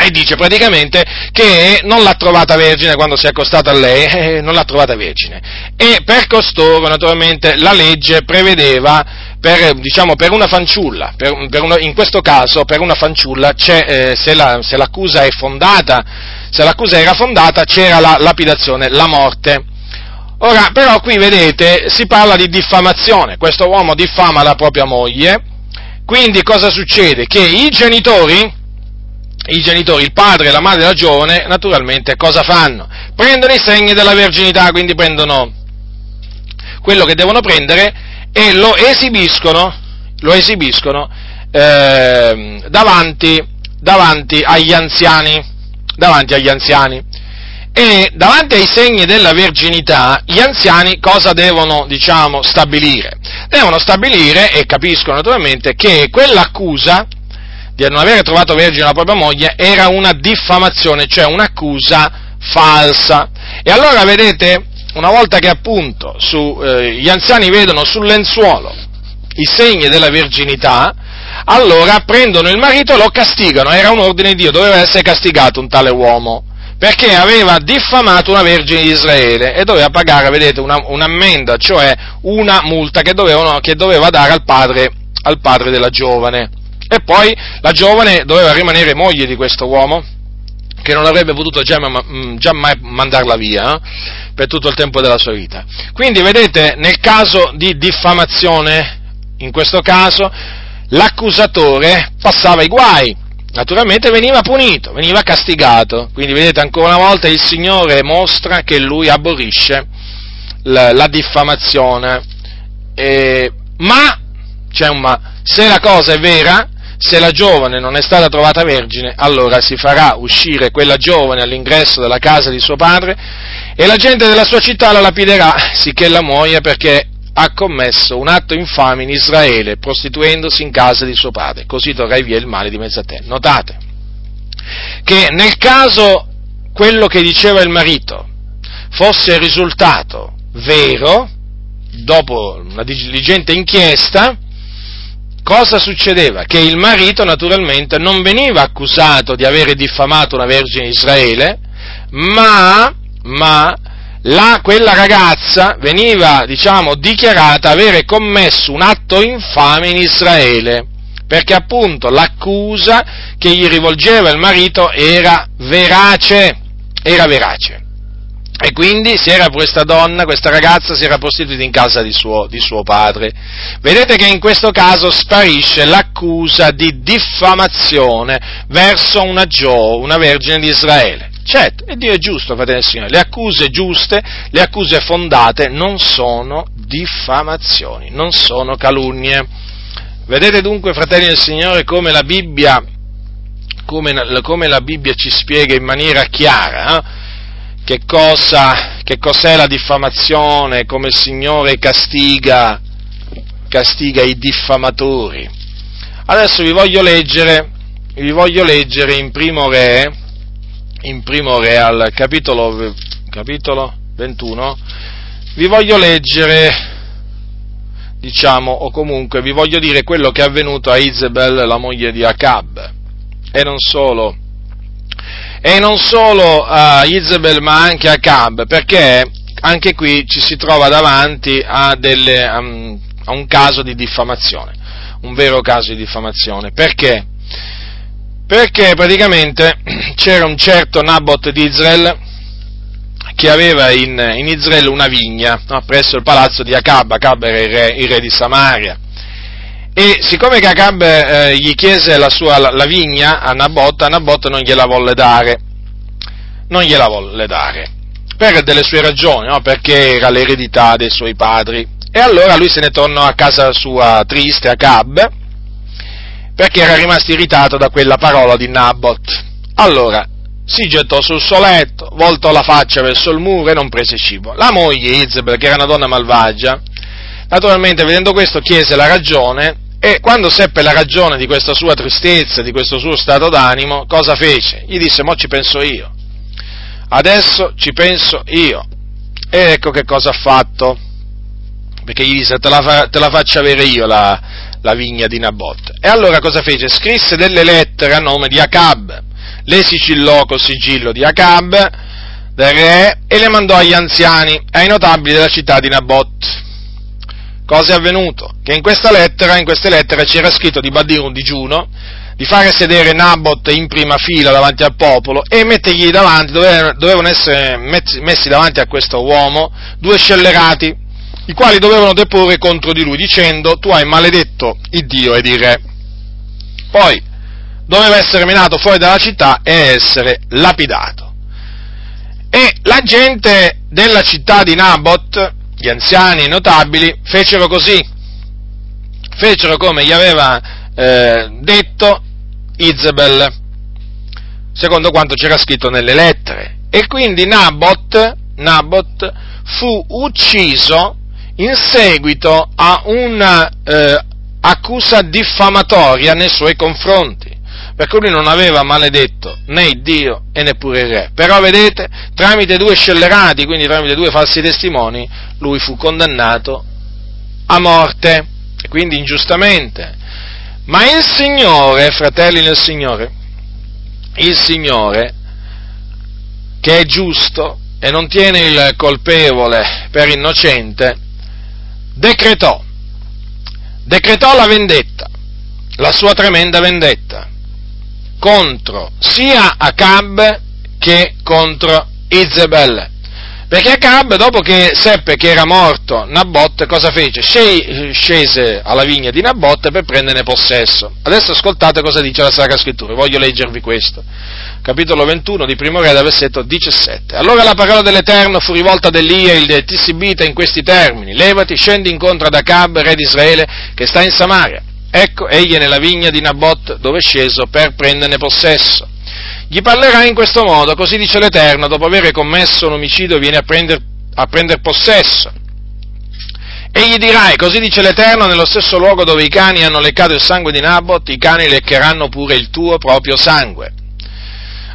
E dice praticamente che non l'ha trovata vergine quando si è accostata a lei, eh, non l'ha trovata vergine. E per costoro, naturalmente, la legge prevedeva per, diciamo, per una fanciulla, per, per una, in questo caso per una fanciulla eh, se, la, se, l'accusa è fondata, se l'accusa era fondata c'era la lapidazione, la morte. Ora, però qui vedete, si parla di diffamazione, questo uomo diffama la propria moglie, quindi cosa succede? Che i genitori, i genitori, il padre e la madre della giovane, naturalmente cosa fanno? Prendono i segni della verginità, quindi prendono quello che devono prendere e lo esibiscono, lo esibiscono eh, davanti, davanti, agli anziani, davanti agli anziani. E davanti ai segni della verginità, gli anziani cosa devono, diciamo, stabilire? Devono stabilire, e capiscono naturalmente, che quell'accusa di non avere trovato vergine la propria moglie era una diffamazione, cioè un'accusa falsa. E allora, vedete, una volta che appunto su, eh, gli anziani vedono sul lenzuolo i segni della verginità, allora prendono il marito e lo castigano, era un ordine di Dio, doveva essere castigato un tale uomo, perché aveva diffamato una vergine di Israele e doveva pagare, vedete, una, un'ammenda, cioè una multa che, dovevano, che doveva dare al padre, al padre della giovane. E poi la giovane doveva rimanere moglie di questo uomo, che non avrebbe potuto già, già mai mandarla via eh, per tutto il tempo della sua vita. Quindi vedete, nel caso di diffamazione, in questo caso, l'accusatore passava i guai, naturalmente veniva punito, veniva castigato. Quindi vedete, ancora una volta il Signore mostra che Lui abolisce la, la diffamazione. Eh, ma, c'è un ma, se la cosa è vera, se la giovane non è stata trovata vergine, allora si farà uscire quella giovane all'ingresso della casa di suo padre e la gente della sua città la lapiderà, sicché la muoia perché ha commesso un atto infame in Israele, prostituendosi in casa di suo padre. Così torrai via il male di mezzo a te. Notate che nel caso quello che diceva il marito fosse risultato vero, dopo una diligente inchiesta, cosa succedeva? Che il marito naturalmente non veniva accusato di avere diffamato una vergine di Israele, ma, ma la, quella ragazza veniva, diciamo, dichiarata avere commesso un atto infame in Israele, perché appunto l'accusa che gli rivolgeva il marito era verace, era verace. E quindi era questa donna, questa ragazza, si era prostituita in casa di suo, di suo, padre. Vedete che in questo caso sparisce l'accusa di diffamazione verso una Gio, una vergine di Israele. Certo, e Dio è giusto, fratelli e signori, le accuse giuste, le accuse fondate non sono diffamazioni, non sono calunnie. Vedete dunque, fratelli del Signore, come la Bibbia, come, come la Bibbia ci spiega in maniera chiara, eh? Che, cosa, che cos'è la diffamazione, come il Signore castiga, castiga i diffamatori. Adesso vi voglio leggere, vi voglio leggere in primo re, in primo re al capitolo, capitolo 21, vi voglio leggere diciamo, o comunque vi voglio dire quello che è avvenuto a Isabel, la moglie di Acab. E non solo, e non solo a Isabel ma anche a Acab, perché anche qui ci si trova davanti a, delle, a, a un caso di diffamazione, un vero caso di diffamazione. Perché? Perché praticamente [clears throat] c'era un certo Nabot di Israele che aveva in, in Israele una vigna no, presso il palazzo di Acab, Acab era il re, il re di Samaria. E siccome che Acab eh, gli chiese la, sua, la, la vigna a Nabot, a Nabot non gliela volle dare, non gliela volle dare, per delle sue ragioni, no? perché era l'eredità dei suoi padri. E allora lui se ne tornò a casa sua triste, Acab, perché era rimasto irritato da quella parola di Nabot. Allora, si gettò sul suo letto, voltò la faccia verso il muro e non prese cibo. La moglie, Izebel, che era una donna malvagia, naturalmente vedendo questo chiese la ragione e quando seppe la ragione di questa sua tristezza, di questo suo stato d'animo, cosa fece? Gli disse, mo ci penso io. Adesso ci penso io. E ecco che cosa ha fatto. Perché gli disse, te la, te la faccio avere io la, la vigna di Nabot. E allora cosa fece? Scrisse delle lettere a nome di Acab, le sigillò col sigillo di Acab, del re, e le mandò agli anziani ai notabili della città di Nabot. Cosa è avvenuto? Che in questa lettera, in queste lettere c'era scritto di bandire un digiuno, di fare sedere Nabot in prima fila davanti al popolo e mettergli davanti, dovevano essere messi davanti a questo uomo due scellerati, i quali dovevano deporre contro di lui dicendo tu hai maledetto il Dio ed il re. Poi, doveva essere menato fuori dalla città e essere lapidato. E la gente della città di Nabot, gli anziani i notabili, fecero così, fecero come gli aveva eh, detto Izebel, secondo quanto c'era scritto nelle lettere. E quindi Nabot, Nabot fu ucciso in seguito a un'accusa eh, diffamatoria nei suoi confronti perché lui non aveva maledetto né Dio e neppure il re. Però vedete, tramite due scellerati, quindi tramite due falsi testimoni, lui fu condannato a morte, quindi ingiustamente. Ma il Signore, fratelli nel Signore, il Signore, che è giusto e non tiene il colpevole per innocente, decretò, decretò la vendetta, la sua tremenda vendetta contro sia Acab che contro Izebel. Perché Acab, dopo che seppe che era morto Nabot, cosa fece? Scese alla vigna di Nabot per prenderne possesso. Adesso ascoltate cosa dice la Sacra Scrittura, voglio leggervi questo. Capitolo 21 di Primo Re, versetto 17. Allora la parola dell'Eterno fu rivolta ad Elia, il Tissibita, in questi termini. Levati, scendi incontro ad Acab, re di Israele, che sta in Samaria Ecco, egli è nella vigna di Nabot dove è sceso per prenderne possesso. Gli parlerà in questo modo, così dice l'Eterno, dopo aver commesso un omicidio viene a prendere prender possesso. E gli dirai, così dice l'Eterno, nello stesso luogo dove i cani hanno leccato il sangue di Nabot, i cani leccheranno pure il tuo proprio sangue.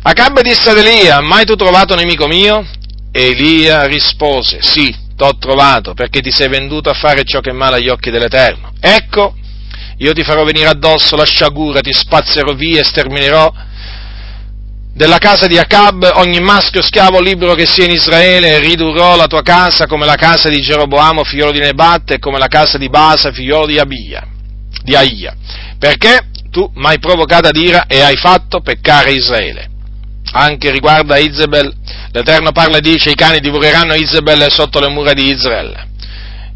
Acab disse ad Elia, mai tu trovato nemico mio? Elia rispose, sì, t'ho trovato, perché ti sei venduto a fare ciò che è male agli occhi dell'Eterno. Ecco, io ti farò venire addosso la sciagura, ti spazzerò via e sterminerò della casa di Acab ogni maschio schiavo libero che sia in Israele ridurrò la tua casa come la casa di Geroboamo, figliolo di Nebat, e come la casa di Basa, figliolo di Abia, di Aia, perché tu mi hai provocato ad ira e hai fatto peccare Israele. Anche riguardo a Izebel, l'Eterno parla e dice, i cani divoreranno Izebel sotto le mura di Israele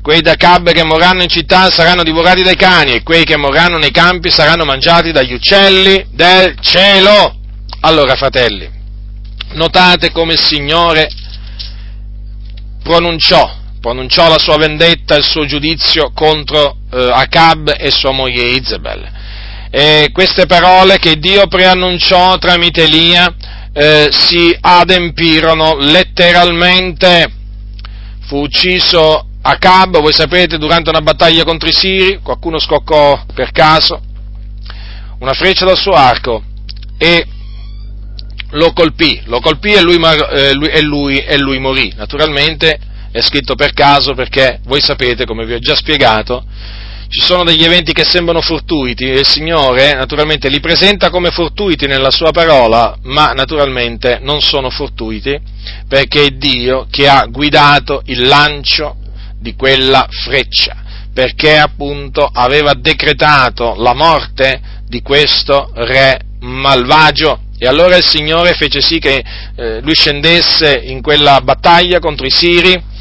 quei da Cab che morranno in città saranno divorati dai cani e quei che morranno nei campi saranno mangiati dagli uccelli del cielo. Allora, fratelli, notate come il Signore pronunciò, pronunciò la sua vendetta, il suo giudizio contro eh, Acab e sua moglie Isabel. E queste parole che Dio preannunciò tramite Elia eh, si adempirono letteralmente. Fu ucciso Acab, voi sapete, durante una battaglia contro i Siri, qualcuno scoccò per caso una freccia dal suo arco e lo colpì, lo colpì e lui, e lui, e lui, e lui morì. Naturalmente è scritto per caso perché voi sapete, come vi ho già spiegato, ci sono degli eventi che sembrano fortuiti e il Signore naturalmente li presenta come fortuiti nella sua parola, ma naturalmente non sono fortuiti perché è Dio che ha guidato il lancio di quella freccia, perché appunto aveva decretato la morte di questo re malvagio. E allora il Signore fece sì che eh, lui scendesse in quella battaglia contro i Siri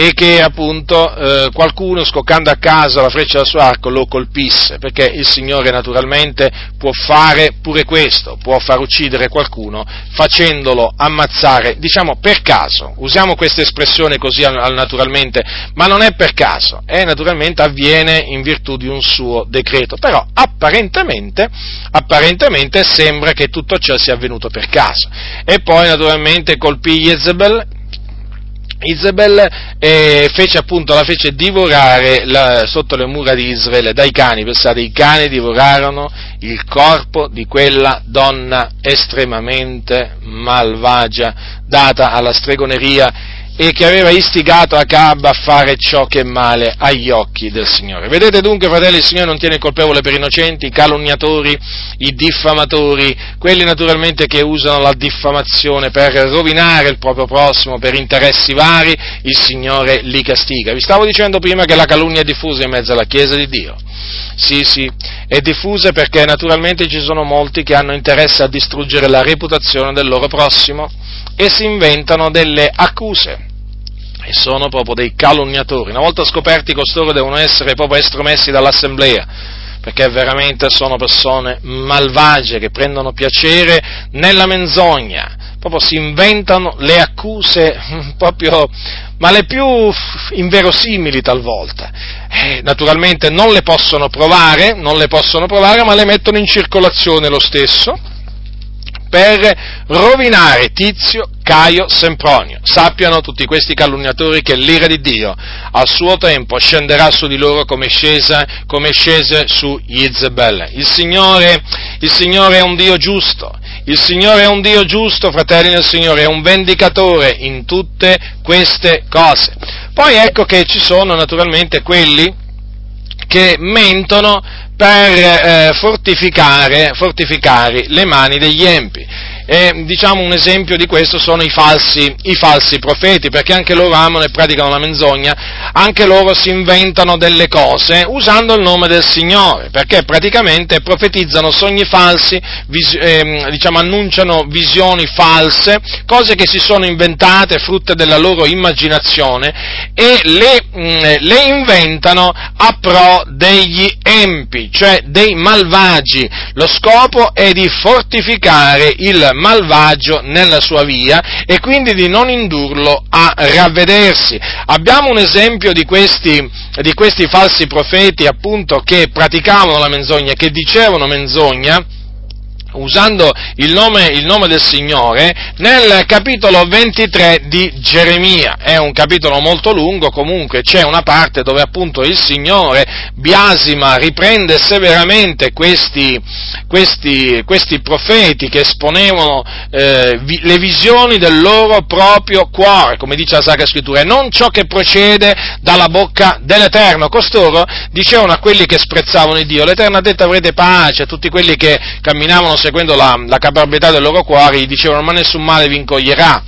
e che appunto eh, qualcuno scoccando a casa la freccia del suo arco lo colpisse, perché il Signore naturalmente può fare pure questo, può far uccidere qualcuno facendolo ammazzare, diciamo per caso, usiamo questa espressione così naturalmente, ma non è per caso, è naturalmente avviene in virtù di un suo decreto, però apparentemente, apparentemente sembra che tutto ciò sia avvenuto per caso. E poi naturalmente colpì Jezebel Isabel eh, fece appunto, la fece divorare la, sotto le mura di Israele dai cani, pensate, i cani divorarono il corpo di quella donna estremamente malvagia, data alla stregoneria e che aveva istigato Acab a fare ciò che è male agli occhi del Signore. Vedete dunque, fratelli, il Signore non tiene colpevole per innocenti, i calunniatori, i diffamatori, quelli naturalmente che usano la diffamazione per rovinare il proprio prossimo, per interessi vari, il Signore li castiga. Vi stavo dicendo prima che la calunnia è diffusa in mezzo alla Chiesa di Dio. Sì, sì, è diffusa perché naturalmente ci sono molti che hanno interesse a distruggere la reputazione del loro prossimo e si inventano delle accuse e sono proprio dei calunniatori. Una volta scoperti costoro devono essere proprio estromessi dall'assemblea, perché veramente sono persone malvagie che prendono piacere nella menzogna, proprio si inventano le accuse [laughs] proprio, ma le più inverosimili talvolta. Eh, naturalmente non le possono provare, non le possono provare, ma le mettono in circolazione lo stesso per rovinare Tizio, Caio, Sempronio. Sappiano tutti questi calunniatori che l'ira di Dio al suo tempo scenderà su di loro come, scesa, come scese su Izebel. Il Signore, il Signore è un Dio giusto, il Signore è un Dio giusto, fratelli del Signore, è un vendicatore in tutte queste cose. Poi ecco che ci sono naturalmente quelli che mentono per eh, fortificare, fortificare le mani degli empi. E, diciamo un esempio di questo sono i falsi, i falsi, profeti, perché anche loro amano e praticano la menzogna, anche loro si inventano delle cose usando il nome del Signore, perché praticamente profetizzano sogni falsi, vis, eh, diciamo, annunciano visioni false, cose che si sono inventate, frutte della loro immaginazione, e le, mh, mm, le inventano a pro degli empi, cioè dei malvagi. Lo scopo è di fortificare il malvagio nella sua via e quindi di non indurlo a ravvedersi. Abbiamo un esempio di questi, di questi falsi profeti appunto che praticavano la menzogna, che dicevano menzogna, usando il nome, il nome, del Signore nel capitolo 23 di Geremia. È un capitolo molto lungo, comunque c'è una parte dove appunto il Signore biasima, riprende severamente questi, questi, questi profeti che esponevano eh, vi, le visioni del loro proprio cuore, come dice la Sacra Scrittura, e non ciò che procede dalla bocca dell'Eterno. Costoro dicevano a quelli che sprezzavano il Dio, l'Eterno ha detto avrete pace, a tutti quelli che camminavano seguendo la, la caparbetà del loro cuore, gli dicevano ma nessun male vi incoglierà.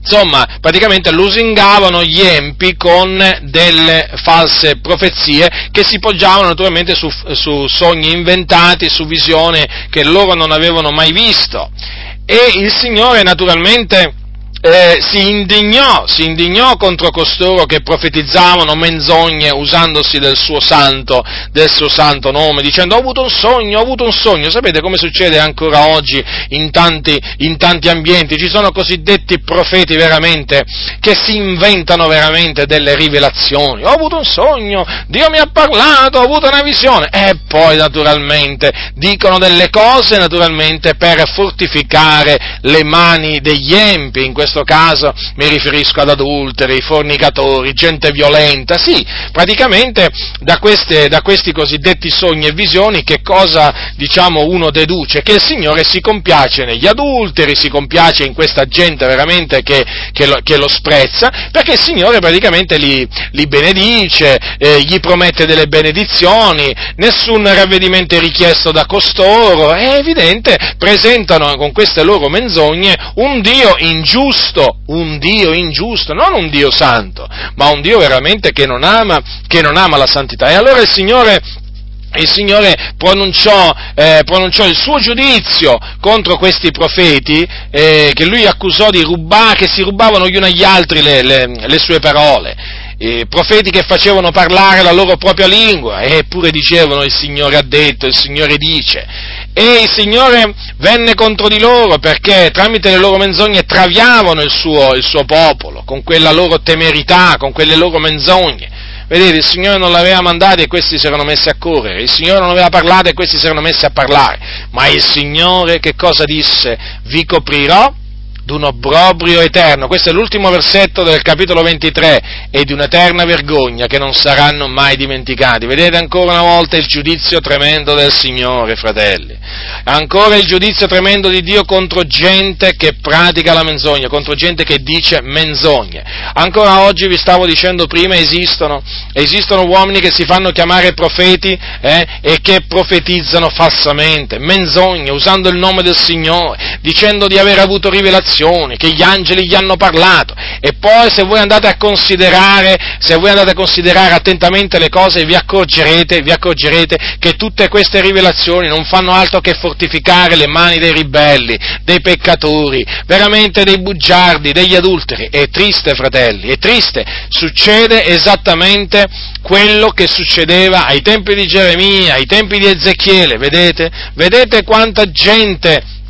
Insomma, praticamente lusingavano gli empi con delle false profezie che si poggiavano naturalmente su, su sogni inventati, su visioni che loro non avevano mai visto. E il Signore naturalmente eh, si, indignò, si indignò contro costoro che profetizzavano menzogne usandosi del suo santo, del suo santo nome, dicendo ho avuto un sogno, ho avuto un sogno. Sapete come succede ancora oggi in tanti, in tanti ambienti? Ci sono cosiddetti profeti veramente che si inventano veramente delle rivelazioni. Ho avuto un sogno, Dio mi ha parlato, ho avuto una visione. E poi naturalmente dicono delle cose naturalmente per fortificare le mani degli empi, in questo questo caso mi riferisco ad adulteri, fornicatori, gente violenta, sì, praticamente da, queste, da questi cosiddetti sogni e visioni che cosa diciamo uno deduce? Che il Signore si compiace negli adulteri, si compiace in questa gente veramente che, che, lo, che lo, sprezza, perché il Signore praticamente li, li benedice, eh, gli promette delle benedizioni, nessun ravvedimento è richiesto da costoro, è evidente, presentano con queste loro menzogne un Dio ingiusto, un Dio ingiusto, non un Dio santo, ma un Dio veramente che non ama, che non ama la santità. E allora il Signore il Signore pronunciò, eh, pronunciò, il suo giudizio contro questi profeti eh, che lui accusò di rubare, che si rubavano gli uni agli altri le, le, le sue parole. Eh, profeti che facevano parlare la loro propria lingua, eppure dicevano il Signore ha detto, il Signore dice. E il Signore venne contro di loro perché tramite le loro menzogne traviavano il suo, il suo popolo, con quella loro temerità, con quelle loro menzogne. Vedete, il Signore non l'aveva mandato e questi si erano messi a correre, il Signore non aveva parlato e questi si erano messi a parlare, ma il Signore che cosa disse? Vi coprirò d'un obbrobrio eterno. Questo è l'ultimo versetto del capitolo 23 e di un'eterna vergogna che non saranno mai dimenticati. Vedete ancora una volta il giudizio tremendo del Signore, fratelli. Ancora il giudizio tremendo di Dio contro gente che pratica la menzogna, contro gente che dice menzogne. Ancora oggi vi stavo dicendo prima esistono, esistono uomini che si fanno chiamare profeti eh, e che profetizzano falsamente, menzogne, usando il nome del Signore, dicendo di aver avuto rivelazioni rivelazioni, che gli angeli gli hanno parlato. E poi se voi andate a considerare, se voi andate a considerare attentamente le cose, vi accorgerete, vi accorgerete che tutte queste rivelazioni non fanno altro che fortificare le mani dei ribelli, dei peccatori, veramente dei bugiardi, degli adulteri. È triste, fratelli, è triste. Succede esattamente quello che succedeva ai tempi di Geremia, ai tempi di Ezechiele, vedete? Vedete quanta gente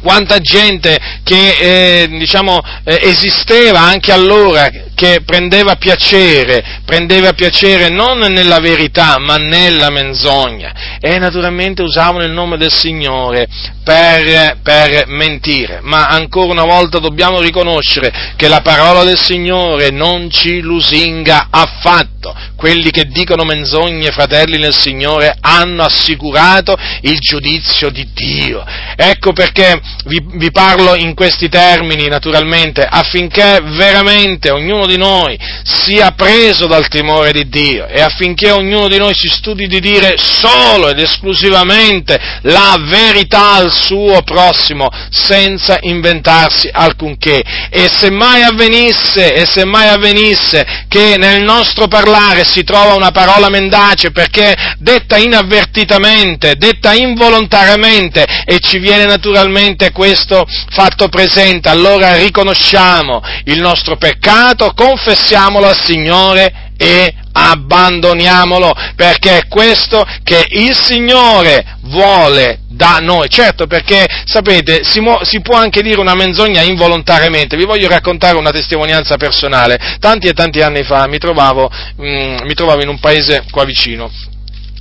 quanta gente che eh, diciamo, eh, esisteva anche allora, che prendeva piacere, prendeva piacere non nella verità, ma nella menzogna. E naturalmente usavano il nome del Signore per, per mentire. Ma ancora una volta dobbiamo riconoscere che la parola del Signore non ci lusinga affatto. Quelli che dicono menzogne, fratelli nel Signore, hanno assicurato il giudizio di Dio. Ecco perché vi, vi parlo in questi termini, naturalmente, affinché veramente ognuno di noi sia preso dal timore di Dio e affinché ognuno di noi si studi di dire solo ed esclusivamente la verità al suo prossimo, senza inventarsi alcunché. E se mai avvenisse, e se mai avvenisse che nel nostro parlare si trova una parola mendace perché detta inavvertitamente, detta involontariamente e ci viene naturalmente questo fatto presente, allora riconosciamo il nostro peccato, confessiamolo al Signore e abbandoniamolo, perché è questo che il Signore vuole da noi. Certo, perché sapete, si, mo- si, può anche dire una menzogna involontariamente. Vi voglio raccontare una testimonianza personale. Tanti e tanti anni fa mi trovavo, mm, mi trovavo in un paese qua vicino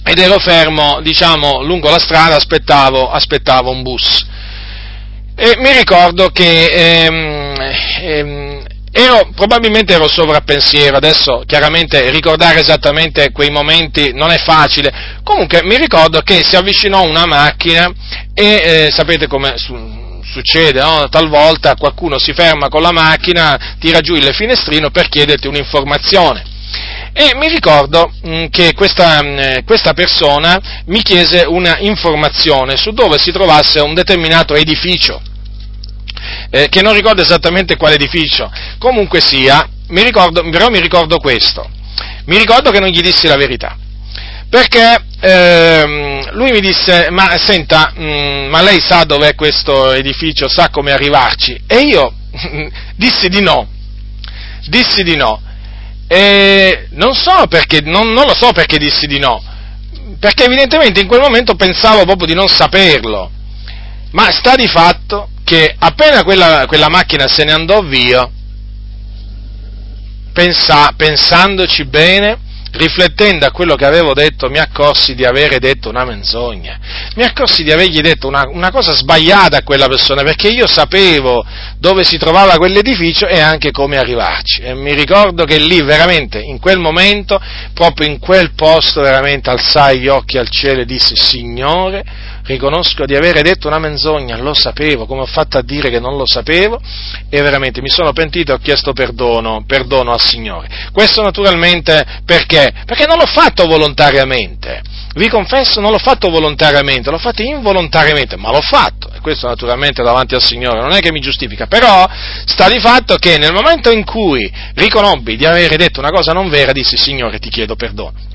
ed ero fermo, diciamo, lungo la strada, aspettavo, aspettavo un bus. E mi ricordo che ehm, ehm, Ero, probabilmente ero sovrappensiero, adesso chiaramente ricordare esattamente quei momenti non è facile, comunque mi ricordo che si avvicinò una macchina e eh, sapete come su, succede, no? talvolta qualcuno si ferma con la macchina, tira giù il finestrino per chiederti un'informazione. E mi ricordo mh, mm, che questa, mh, mm, questa, persona mi chiese una informazione su dove si trovasse un determinato edificio eh, che non ricordo esattamente quale edificio, comunque sia, mi ricordo, però mi ricordo questo, mi ricordo che non gli dissi la verità, perché ehm, lui mi disse, ma senta, mh, mm, ma lei sa dov'è questo edificio, sa come arrivarci? E io [laughs] dissi di no, dissi di no, e non so perché, non, non lo so perché dissi di no, perché evidentemente in quel momento pensavo proprio di non saperlo, ma sta di fatto che appena quella, quella macchina se ne andò via, pensa, pensandoci bene, riflettendo a quello che avevo detto, mi accorsi di avere detto una menzogna. Mi accorsi di avergli detto una, una, cosa sbagliata a quella persona, perché io sapevo dove si trovava quell'edificio e anche come arrivarci. E mi ricordo che lì veramente, in quel momento, proprio in quel posto, veramente alzai gli occhi al cielo e dissi, Signore, riconosco di avere detto una menzogna, lo sapevo, come ho fatto a dire che non lo sapevo, e veramente mi sono pentito e ho chiesto perdono, perdono al Signore. Questo naturalmente perché? Perché non l'ho fatto volontariamente. Vi confesso, non l'ho fatto volontariamente, l'ho fatto involontariamente, ma l'ho fatto, e questo naturalmente davanti al Signore, non è che mi giustifica, però sta di fatto che nel momento in cui riconobbi di avere detto una cosa non vera, dissi Signore ti chiedo perdono.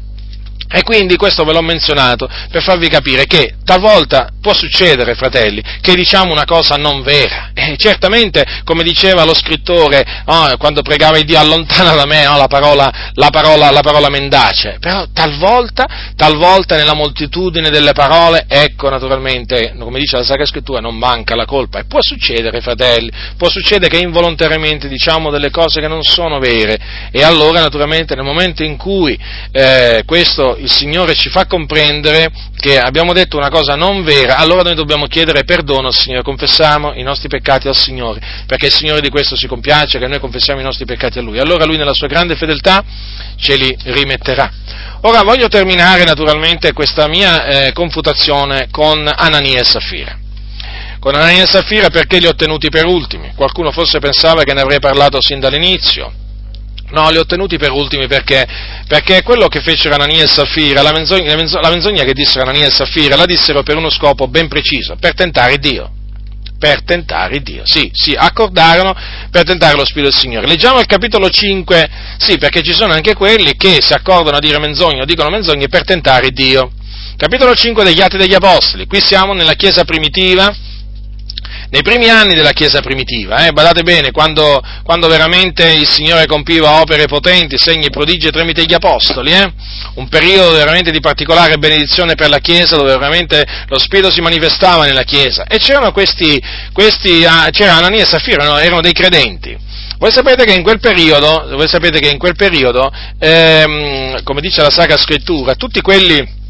E quindi questo ve l'ho menzionato per farvi capire che talvolta può succedere, fratelli, che diciamo una cosa non vera. [laughs] E certamente, come diceva lo scrittore oh, quando pregava il Dio, allontana da me oh, la, parola, la, parola, la, parola, mendace. Però talvolta, talvolta nella moltitudine delle parole, ecco naturalmente, come dice la Sacra Scrittura, non manca la colpa. E può succedere, fratelli, può succedere che involontariamente diciamo delle cose che non sono vere. E allora, naturalmente, nel momento in cui eh, questo il Signore ci fa comprendere che abbiamo detto una cosa non vera, allora noi dobbiamo chiedere perdono al Signore, confessiamo i nostri peccati al Signore, perché il Signore di questo si compiace, che noi confessiamo i nostri peccati a Lui. Allora Lui nella sua grande fedeltà ce li rimetterà. Ora voglio terminare naturalmente questa mia eh, confutazione con Anania e Safira. Con Anania e Safira perché li ho tenuti per ultimi? Qualcuno forse pensava che ne avrei parlato sin dall'inizio No, li ho tenuti per ultimi perché, perché quello che fecero Anania e Safira, la menzogna, la, menzogna, la menzogna che dissero Anania e Safira, la dissero per uno scopo ben preciso, per tentare Dio. Per tentare Dio, sì, sì, accordarono per tentare lo Spirito del Signore. Leggiamo il capitolo 5, sì, perché ci sono anche quelli che si accordano a dire menzogne o dicono menzogne per tentare Dio. Capitolo 5 degli Atti degli Apostoli, qui siamo nella Chiesa primitiva, nei primi anni della Chiesa primitiva, eh, badate bene, quando, quando, veramente il Signore compiva opere potenti, segni e prodigi tramite gli Apostoli, eh, un periodo veramente di particolare benedizione per la Chiesa, dove veramente lo Spirito si manifestava nella Chiesa, e c'erano questi, questi ah, c'era Anania e Safira, no, erano dei credenti. Voi sapete che in quel periodo, in quel periodo ehm, come dice la Sacra Scrittura, tutti quelli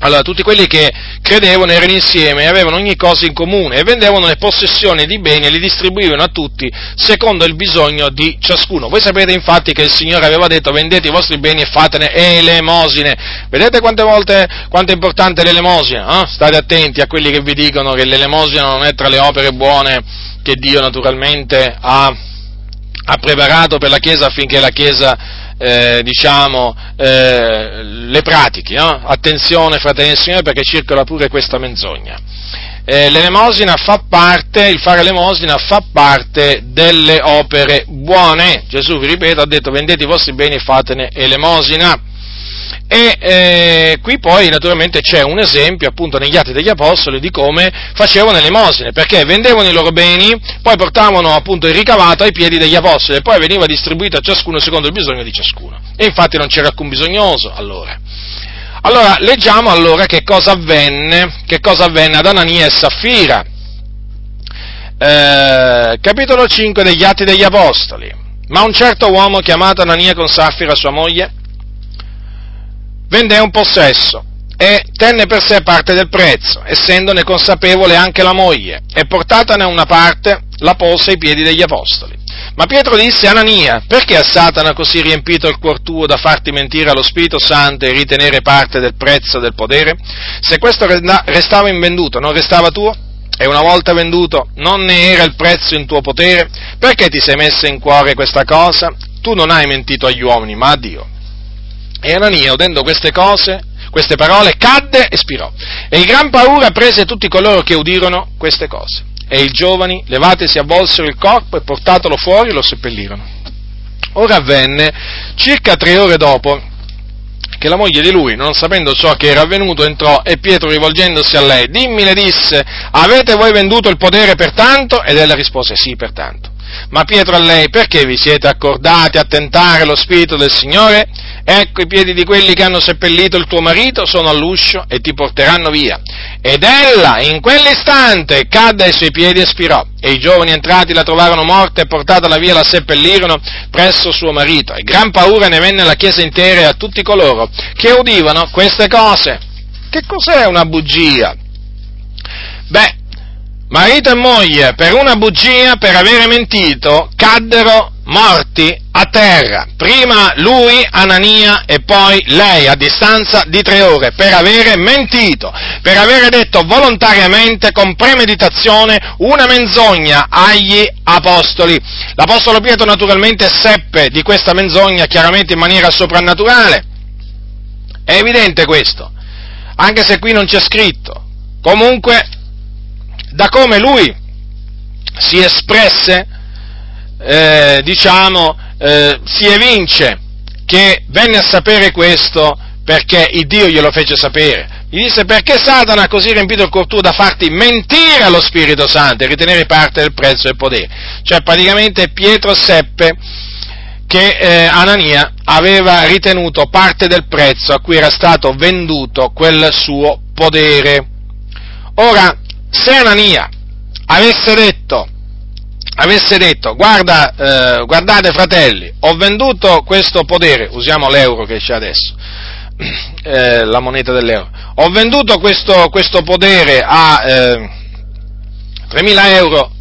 allora, tutti quelli che credevano erano insieme e avevano ogni cosa in comune e vendevano le possessioni di beni e li distribuivano a tutti secondo il bisogno di ciascuno. Voi sapete infatti che il Signore aveva detto vendete i vostri beni e fatene elemosine. Vedete quante volte, quanto è importante l'elemosina? Eh? State attenti a quelli che vi dicono che l'elemosina non è tra le opere buone che Dio naturalmente ha, ha preparato per la Chiesa affinché la Chiesa eh, diciamo, eh, le pratichi. No? Attenzione, fratelli del Signore, perché circola pure questa menzogna. Eh, l'elemosina fa parte, il fare l'elemosina fa parte delle opere buone. Gesù, vi ripeto, ha detto vendete i vostri beni e fatene elemosina. E eh, qui poi naturalmente c'è un esempio appunto negli atti degli apostoli di come facevano elemosine, perché vendevano i loro beni, poi portavano appunto il ricavato ai piedi degli apostoli e poi veniva distribuito a ciascuno secondo il bisogno di ciascuno. E infatti non c'era alcun bisognoso allora. Allora, leggiamo allora che cosa avvenne, che cosa avvenne ad Anania e Saffira. Eh, capitolo 5 degli Atti degli Apostoli. Ma un certo uomo chiamato Anania con Saffira, sua moglie, vende un possesso e tenne per sé parte del prezzo, essendone consapevole anche la moglie, e portatane una parte la pose ai piedi degli apostoli. Ma Pietro disse, Anania, perché a Satana così riempito il cuor tuo da farti mentire allo Spirito Santo e ritenere parte del prezzo del potere? Se questo restava invenduto, non restava tuo? E una volta venduto, non ne era il prezzo in tuo potere? Perché ti sei messo in cuore questa cosa? Tu non hai mentito agli uomini, ma a Dio. E Anania, udendo queste cose, queste parole, cadde e spirò. E in gran paura prese tutti coloro che udirono queste cose. E i giovani, levatesi, avvolsero il corpo e portatelo fuori lo seppellirono. Ora avvenne, circa tre ore dopo, che la moglie di lui, non sapendo ciò che era avvenuto, entrò e Pietro rivolgendosi a lei, dimmi le disse, avete voi venduto il potere per tanto? Ed ella rispose, sì, per tanto. Ma Pietro a lei, perché vi siete accordati a tentare lo Spirito del Signore? Ecco i piedi di quelli che hanno seppellito il tuo marito sono all'uscio e ti porteranno via. Ed ella, in quell'istante, cadde ai suoi piedi e spirò. E i giovani entrati la trovarono morta e portatala via la seppellirono presso suo marito. E gran paura ne venne alla chiesa intera e a tutti coloro che udivano queste cose. Che cos'è una bugia? Beh, marito e moglie, per una bugia, per avere mentito, caddero morti a terra. Prima lui, Anania, e poi lei, a distanza di tre ore, per avere mentito, per avere detto volontariamente, con premeditazione, una menzogna agli apostoli. L'apostolo Pietro naturalmente seppe di questa menzogna, chiaramente in maniera soprannaturale. È evidente questo, anche se qui non c'è scritto. Comunque, da come lui si espresse, eh, diciamo, eh, si evince che venne a sapere questo perché il Dio glielo fece sapere. Gli disse perché Satana ha così riempito il cuore tuo da farti mentire allo Spirito Santo e ritenere parte del prezzo del potere. Cioè praticamente Pietro seppe che eh, Anania aveva ritenuto parte del prezzo a cui era stato venduto quel suo potere. Ora, se Anania avesse detto, avesse detto guarda, eh, guardate fratelli, ho venduto questo potere, usiamo l'euro che c'è adesso, [clears throat] eh, la moneta dell'euro, ho venduto questo, questo potere a eh, 3.000 euro,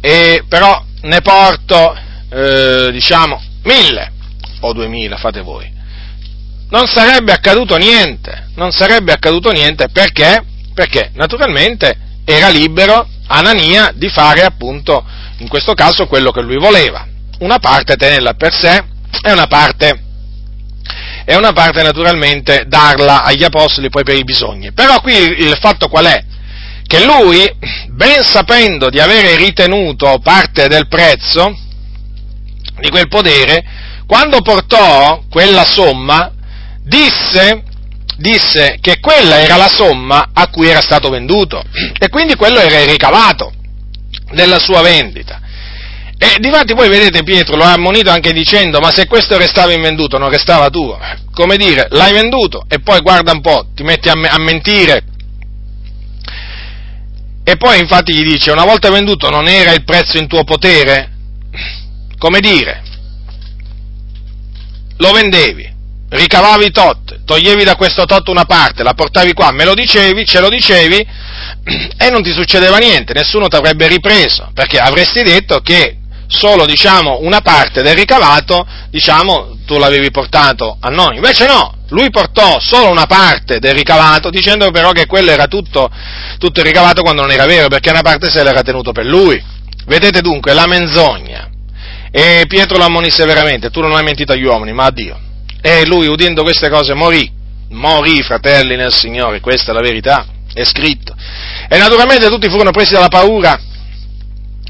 e però ne porto, eh, diciamo, 1.000 o 2.000, fate voi. Non sarebbe accaduto niente, non sarebbe accaduto niente perché? Perché naturalmente era libero Anania di fare appunto in questo caso quello che lui voleva, una parte tenerla per sé e una parte, e una parte naturalmente darla agli apostoli poi per i bisogni. Però qui il fatto qual è? Che lui, ben sapendo di avere ritenuto parte del prezzo di quel potere, quando portò quella somma, disse disse che quella era la somma a cui era stato venduto e quindi quello era il ricavato della sua vendita. E difatti poi vedete Pietro lo ha ammonito anche dicendo ma se questo restava invenduto non restava tuo. Come dire, l'hai venduto e poi guarda un po', ti metti a, a mentire. E poi infatti gli dice una volta venduto non era il prezzo in tuo potere? Come dire, lo vendevi, ricavavi tot, toglievi da questo tot una parte, la portavi qua, me lo dicevi, ce lo dicevi [clears throat] e non ti succedeva niente, nessuno ti avrebbe ripreso, perché avresti detto che solo diciamo, una parte del ricavato diciamo, tu l'avevi portato a noi. Invece no, lui portò solo una parte del ricavato dicendo però che quello era tutto, tutto il ricavato quando non era vero, perché una parte se l'era tenuto per lui. Vedete dunque la menzogna. E Pietro lo ammonì severamente, tu non hai mentito agli uomini, ma a Dio. E lui, udendo queste cose, morì. Morì, fratelli nel Signore, questa è la verità, è scritto. E naturalmente tutti furono presi dalla paura.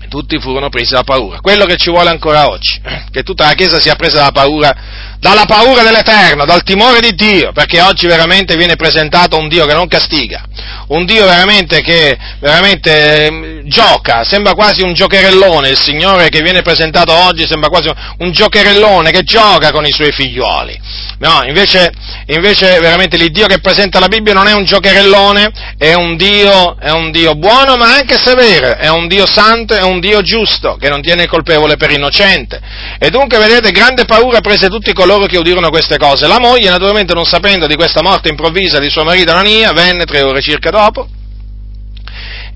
Tutti furono presi dalla paura. Quello che ci vuole ancora oggi, che tutta la Chiesa sia presa dalla paura, dalla paura dell'Eterno, dal timore di Dio, perché oggi veramente viene presentato un Dio che non castiga, un Dio veramente che veramente eh, gioca, sembra quasi un giocherellone, il Signore che viene presentato oggi sembra quasi un giocherellone che gioca con i suoi figlioli. No, invece, invece veramente l'Iddio che presenta la Bibbia non è un giocherellone, è un Dio, è un Dio buono ma anche severo, è un Dio santo, è un Dio giusto, che non tiene colpevole per innocente. E dunque, vedete, grande paura prese tutti coloro che udirono queste cose. La moglie, naturalmente non sapendo di questa morte improvvisa di suo marito Anania, venne tre ore circa dopo,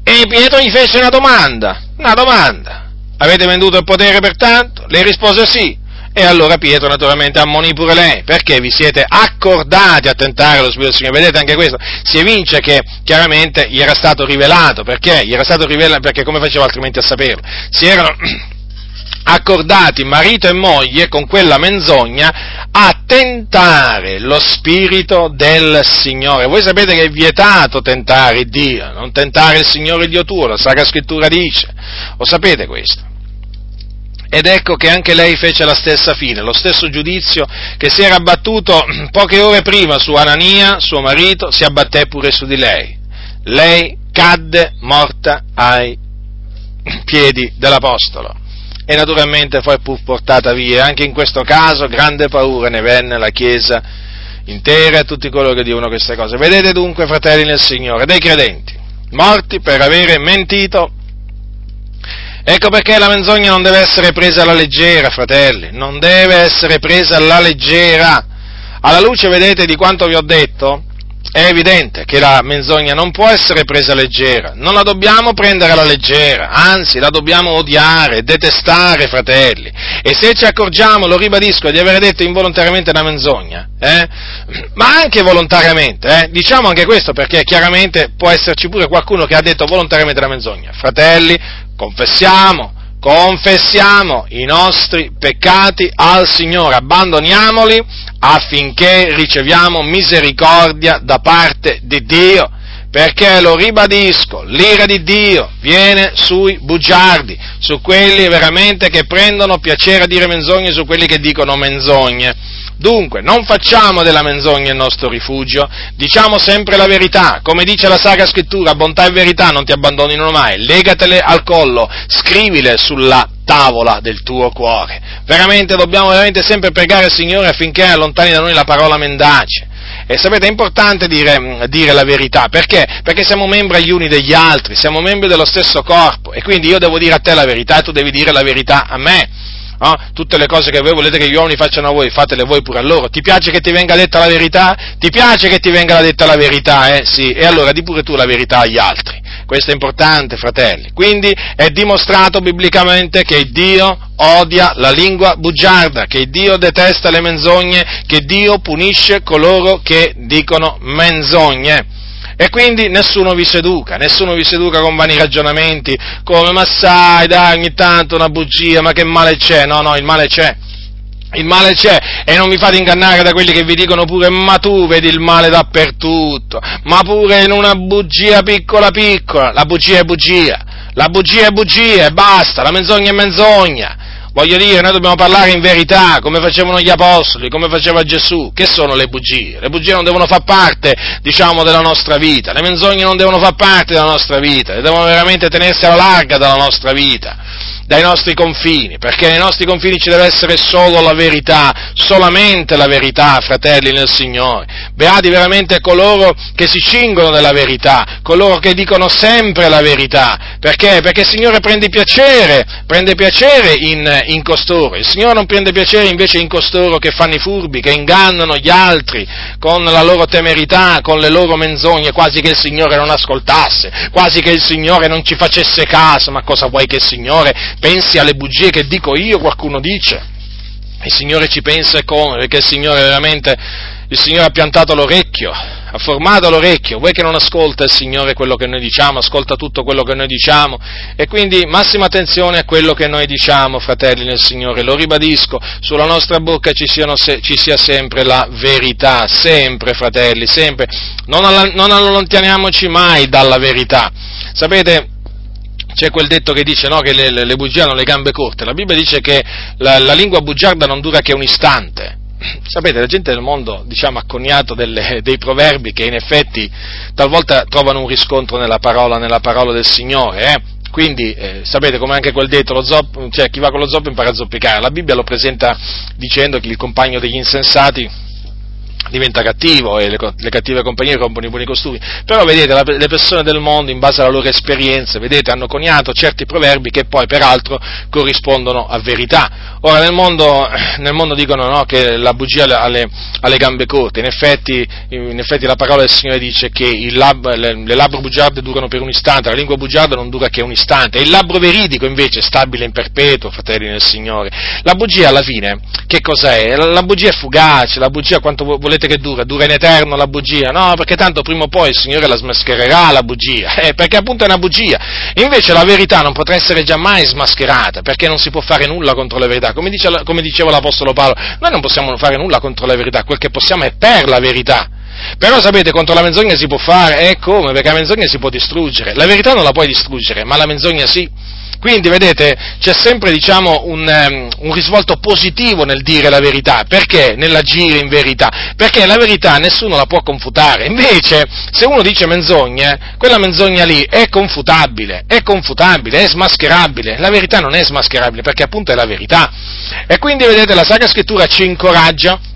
e Pietro gli fece una domanda, una domanda. Avete venduto il potere pertanto? Lei rispose sì. E allora Pietro naturalmente ammonì pure lei, perché vi siete accordati a tentare lo Spirito del Signore. Vedete anche questo, si evince che chiaramente gli era stato rivelato, perché? Gli era stato rivelato, perché come faceva altrimenti a saperlo? Si erano accordati marito e moglie con quella menzogna a tentare lo Spirito del Signore. Voi sapete che è vietato tentare Dio, non tentare il Signore Dio tuo, la Sacra Scrittura dice. Lo sapete questo? Ed ecco che anche lei fece la stessa fine, lo stesso giudizio che si era abbattuto [clears throat] poche ore prima su Anania, suo marito, si abbatté pure su di lei. Lei cadde morta ai [clears throat] piedi dell'Apostolo. E naturalmente poi fu portata via. Anche in questo caso grande paura ne venne alla Chiesa intera e tutti coloro che dicono queste cose. Vedete dunque, fratelli nel Signore, dei credenti, morti per avere mentito. Ecco perché la menzogna non deve essere presa alla leggera, fratelli, non deve essere presa alla leggera. Alla luce, vedete, di quanto vi ho detto, è evidente che la menzogna non può essere presa leggera, non la dobbiamo prendere alla leggera, anzi la dobbiamo odiare, detestare, fratelli. E se ci accorgiamo, lo ribadisco, di aver detto involontariamente una menzogna, eh, ma anche volontariamente, eh, diciamo anche questo perché chiaramente può esserci pure qualcuno che ha detto volontariamente una menzogna. Fratelli, confessiamo, confessiamo i nostri peccati al Signore, abbandoniamoli affinché riceviamo misericordia da parte di Dio, perché lo ribadisco, l'ira di Dio viene sui bugiardi, su quelli veramente che prendono piacere a dire menzogne, su quelli che dicono menzogne. Dunque, non facciamo della menzogna il nostro rifugio, diciamo sempre la verità, come dice la Sacra Scrittura, bontà e verità non ti abbandonino mai, legatele al collo, scrivile sulla tavola del tuo cuore. Veramente dobbiamo veramente sempre pregare il Signore affinché allontani da noi la parola mendace. E sapete, è importante dire, dire, la verità, perché? Perché siamo membri gli uni degli altri, siamo membri dello stesso corpo, e quindi io devo dire a te la verità e tu devi dire la verità a me. No? Tutte le cose che voi volete che gli uomini facciano a voi, fatele voi pure a loro. Ti piace che ti venga detta la verità? Ti piace che ti venga detta la verità, eh? Sì, e allora di pure tu la verità agli altri. Questo è importante, fratelli. Quindi è dimostrato biblicamente che Dio odia la lingua bugiarda, che Dio detesta le menzogne, che Dio punisce coloro che dicono menzogne. E quindi nessuno vi seduca, nessuno vi seduca con vani ragionamenti, come ma sai, dai, ogni tanto una bugia, ma che male c'è? No, no, il male c'è. Il male c'è e non vi fate ingannare da quelli che vi dicono pure ma tu vedi il male dappertutto, ma pure in una bugia piccola piccola, la bugia è bugia, la bugia è bugia e basta, la menzogna è menzogna. Voglio dire, noi dobbiamo parlare in verità, come facevano gli apostoli, come faceva Gesù. Che sono le bugie? Le bugie non devono far parte, diciamo, della nostra vita, le menzogne non devono far parte della nostra vita, le devono veramente tenersi alla larga dalla nostra vita dai nostri confini, perché nei nostri confini ci deve essere solo la verità, solamente la verità, fratelli nel Signore. Beati veramente coloro che si cingono della verità, coloro che dicono sempre la verità. Perché? Perché il Signore prende piacere, prende piacere in, in costoro. Il Signore non prende piacere invece in costoro che fanno i furbi, che ingannano gli altri con la loro temerità, con le loro menzogne, quasi che il Signore non ascoltasse, quasi che il Signore non ci facesse caso. Ma cosa vuoi che il Signore pensi alle bugie che dico io, qualcuno dice. Il Signore ci pensa e come, perché il Signore veramente, il Signore ha piantato l'orecchio, ha formato l'orecchio, vuoi che non ascolta il Signore quello che noi diciamo, ascolta tutto quello che noi diciamo e quindi massima attenzione a quello che noi diciamo, fratelli nel Signore, lo ribadisco, sulla nostra bocca ci, siano, ci sia sempre la verità, sempre fratelli, sempre, non, non allontaniamoci mai dalla verità. Sapete, c'è quel detto che dice no, che le, le, le, bugie hanno le gambe corte, la Bibbia dice che la, la lingua bugiarda non dura che un istante. [clears throat] Sapete, la gente del mondo, diciamo, ha coniato delle, dei proverbi che in effetti talvolta trovano un riscontro nella parola, nella parola del Signore, eh? Quindi eh, sapete come anche quel detto, zoppo, cioè chi va con lo zoppo impara a zoppicare. La Bibbia lo presenta dicendo che il compagno degli insensati diventa cattivo e le, le, cattive compagnie rompono i buoni costumi. Però vedete, la, le persone del mondo, in base alla loro esperienza, vedete, hanno coniato certi proverbi che poi peraltro corrispondono a verità. Ora nel mondo, nel mondo dicono no, che la bugia ha le, gambe corte, in effetti, in effetti, la parola del Signore dice che lab, le, le labbra bugiarde durano per un istante, la lingua bugiarda non dura che un istante, il labbro veridico invece è stabile in perpetuo, fratelli nel Signore. La bugia alla fine, che cos'è? La, la bugia è fugace, la bugia quanto volete volete che dura? Dura in eterno la bugia? No, perché tanto prima o poi il Signore la smaschererà la bugia, eh, perché appunto è una bugia. Invece la verità non potrà essere giammai smascherata, perché non si può fare nulla contro la verità. Come, dice, come diceva l'Apostolo Paolo, noi non possiamo fare nulla contro la verità, quel che possiamo è per la verità. Però sapete, contro la menzogna si può fare, e come? Perché la menzogna si può distruggere. La verità non la puoi distruggere, ma la menzogna sì. Quindi, vedete, c'è sempre, diciamo, un, um, un, risvolto positivo nel dire la verità. Perché? Nell'agire in verità. Perché la verità nessuno la può confutare. Invece, se uno dice menzogne, quella menzogna lì è confutabile, è confutabile, è smascherabile. La verità non è smascherabile, perché appunto è la verità. E quindi, vedete, la Sacra Scrittura ci incoraggia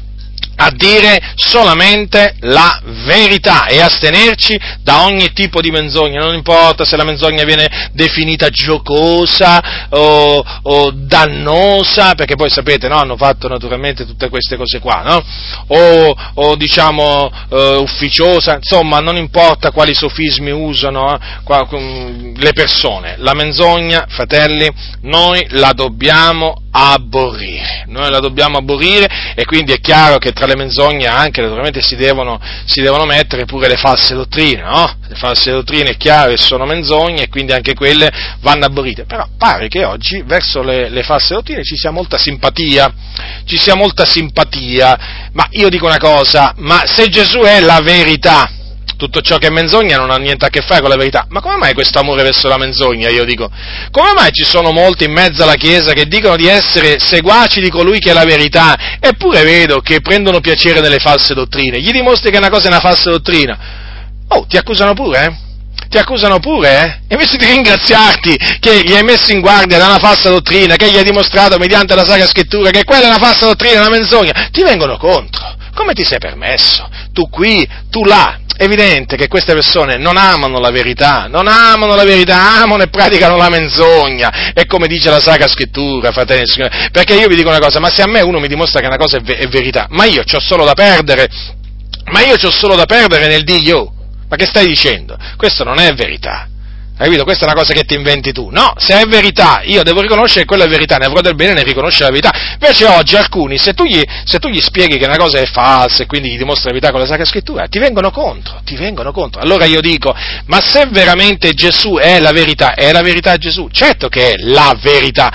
a dire solamente la verità e astenerci da ogni tipo di menzogna, non importa se la menzogna viene definita giocosa o, o dannosa, perché poi sapete, no, hanno fatto naturalmente tutte queste cose qua, no? o, o, diciamo uh, ufficiosa, insomma non importa quali sofismi usano uh, le persone, la menzogna, fratelli, noi la dobbiamo aborrire, noi la dobbiamo aborrire e quindi è chiaro che tra le menzogne anche naturalmente si devono, si devono mettere pure le false dottrine, no? Le false dottrine è chiaro che sono menzogne e quindi anche quelle vanno aborrite, però pare che oggi verso le, le false dottrine ci sia molta simpatia, ci sia molta simpatia, ma io dico una cosa, ma se Gesù è la verità, tutto ciò che è menzogna non ha niente a che fare con la verità. Ma come mai questo amore verso la menzogna, io dico? Come mai ci sono molti in mezzo alla Chiesa che dicono di essere seguaci di colui che è la verità, eppure vedo che prendono piacere nelle false dottrine? Gli dimostri che una cosa è una falsa dottrina? Oh, ti accusano pure, eh? ti accusano pure, eh? Invece di ringraziarti che gli hai messo in guardia da una falsa dottrina, che gli hai dimostrato mediante la Sacra Scrittura che quella è una falsa dottrina, una menzogna, ti vengono contro. Come ti sei permesso? Tu qui, tu là, evidente che queste persone non amano la verità, non amano la verità, amano e praticano la menzogna. E come dice la Sacra Scrittura, fratelli, perché io vi dico una cosa, ma se a me uno mi dimostra che una cosa è, ve- è verità, ma io ho solo da perdere, ma io ho solo da perdere nel dire, oh, ma che stai dicendo? Questo non è verità. Hai capito? Questa è una cosa che ti inventi tu. No, se è verità, io devo riconoscere che quella è verità, ne avrò del bene ne riconosce la verità. Invece oggi alcuni, se tu, gli, se tu gli spieghi che una cosa è falsa e quindi gli dimostri la verità con la Sacra Scrittura, ti vengono contro, ti vengono contro. Allora io dico, ma se veramente Gesù è la verità, è la verità Gesù? Certo che è la verità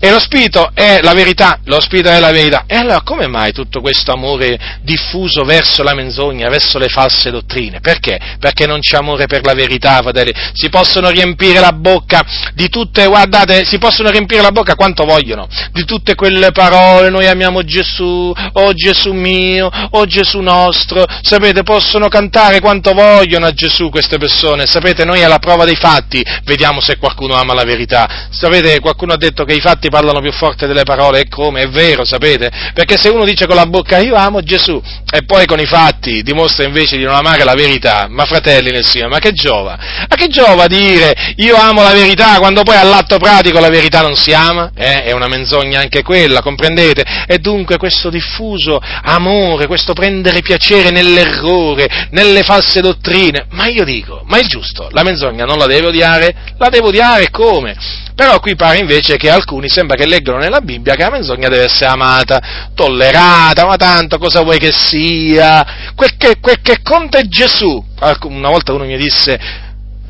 e lo Spirito è la verità, lo Spirito è la verità. E allora come mai tutto questo amore diffuso verso la menzogna, verso le false dottrine? Perché? Perché non c'è amore per la verità, fratelli. Si possono riempire la bocca di tutte, guardate, si possono riempire la bocca quanto vogliono, di tutte quelle parole, noi amiamo Gesù, oh Gesù mio, oh Gesù nostro, sapete, possono cantare quanto vogliono a Gesù queste persone, sapete, noi alla prova dei fatti vediamo se qualcuno ama la verità. Sapete, qualcuno ha detto che i fatti fatti parlano più forte delle parole, e come? È vero, sapete? Perché se uno dice con la bocca io amo Gesù e poi con i fatti dimostra invece di non amare la verità, ma fratelli nel Signore, ma che giova? Ma che giova dire io amo la verità quando poi all'atto pratico la verità non si ama? Eh? È una menzogna anche quella, comprendete? E dunque questo diffuso amore, questo prendere piacere nell'errore, nelle false dottrine, ma io dico, ma è giusto, la menzogna non la deve odiare? La devo odiare come? Però qui pare invece che alcuni sembra che leggono nella Bibbia che la menzogna deve essere amata, tollerata, ma tanto cosa vuoi che sia? Quel che, quel che conta è Gesù. Una volta uno mi disse,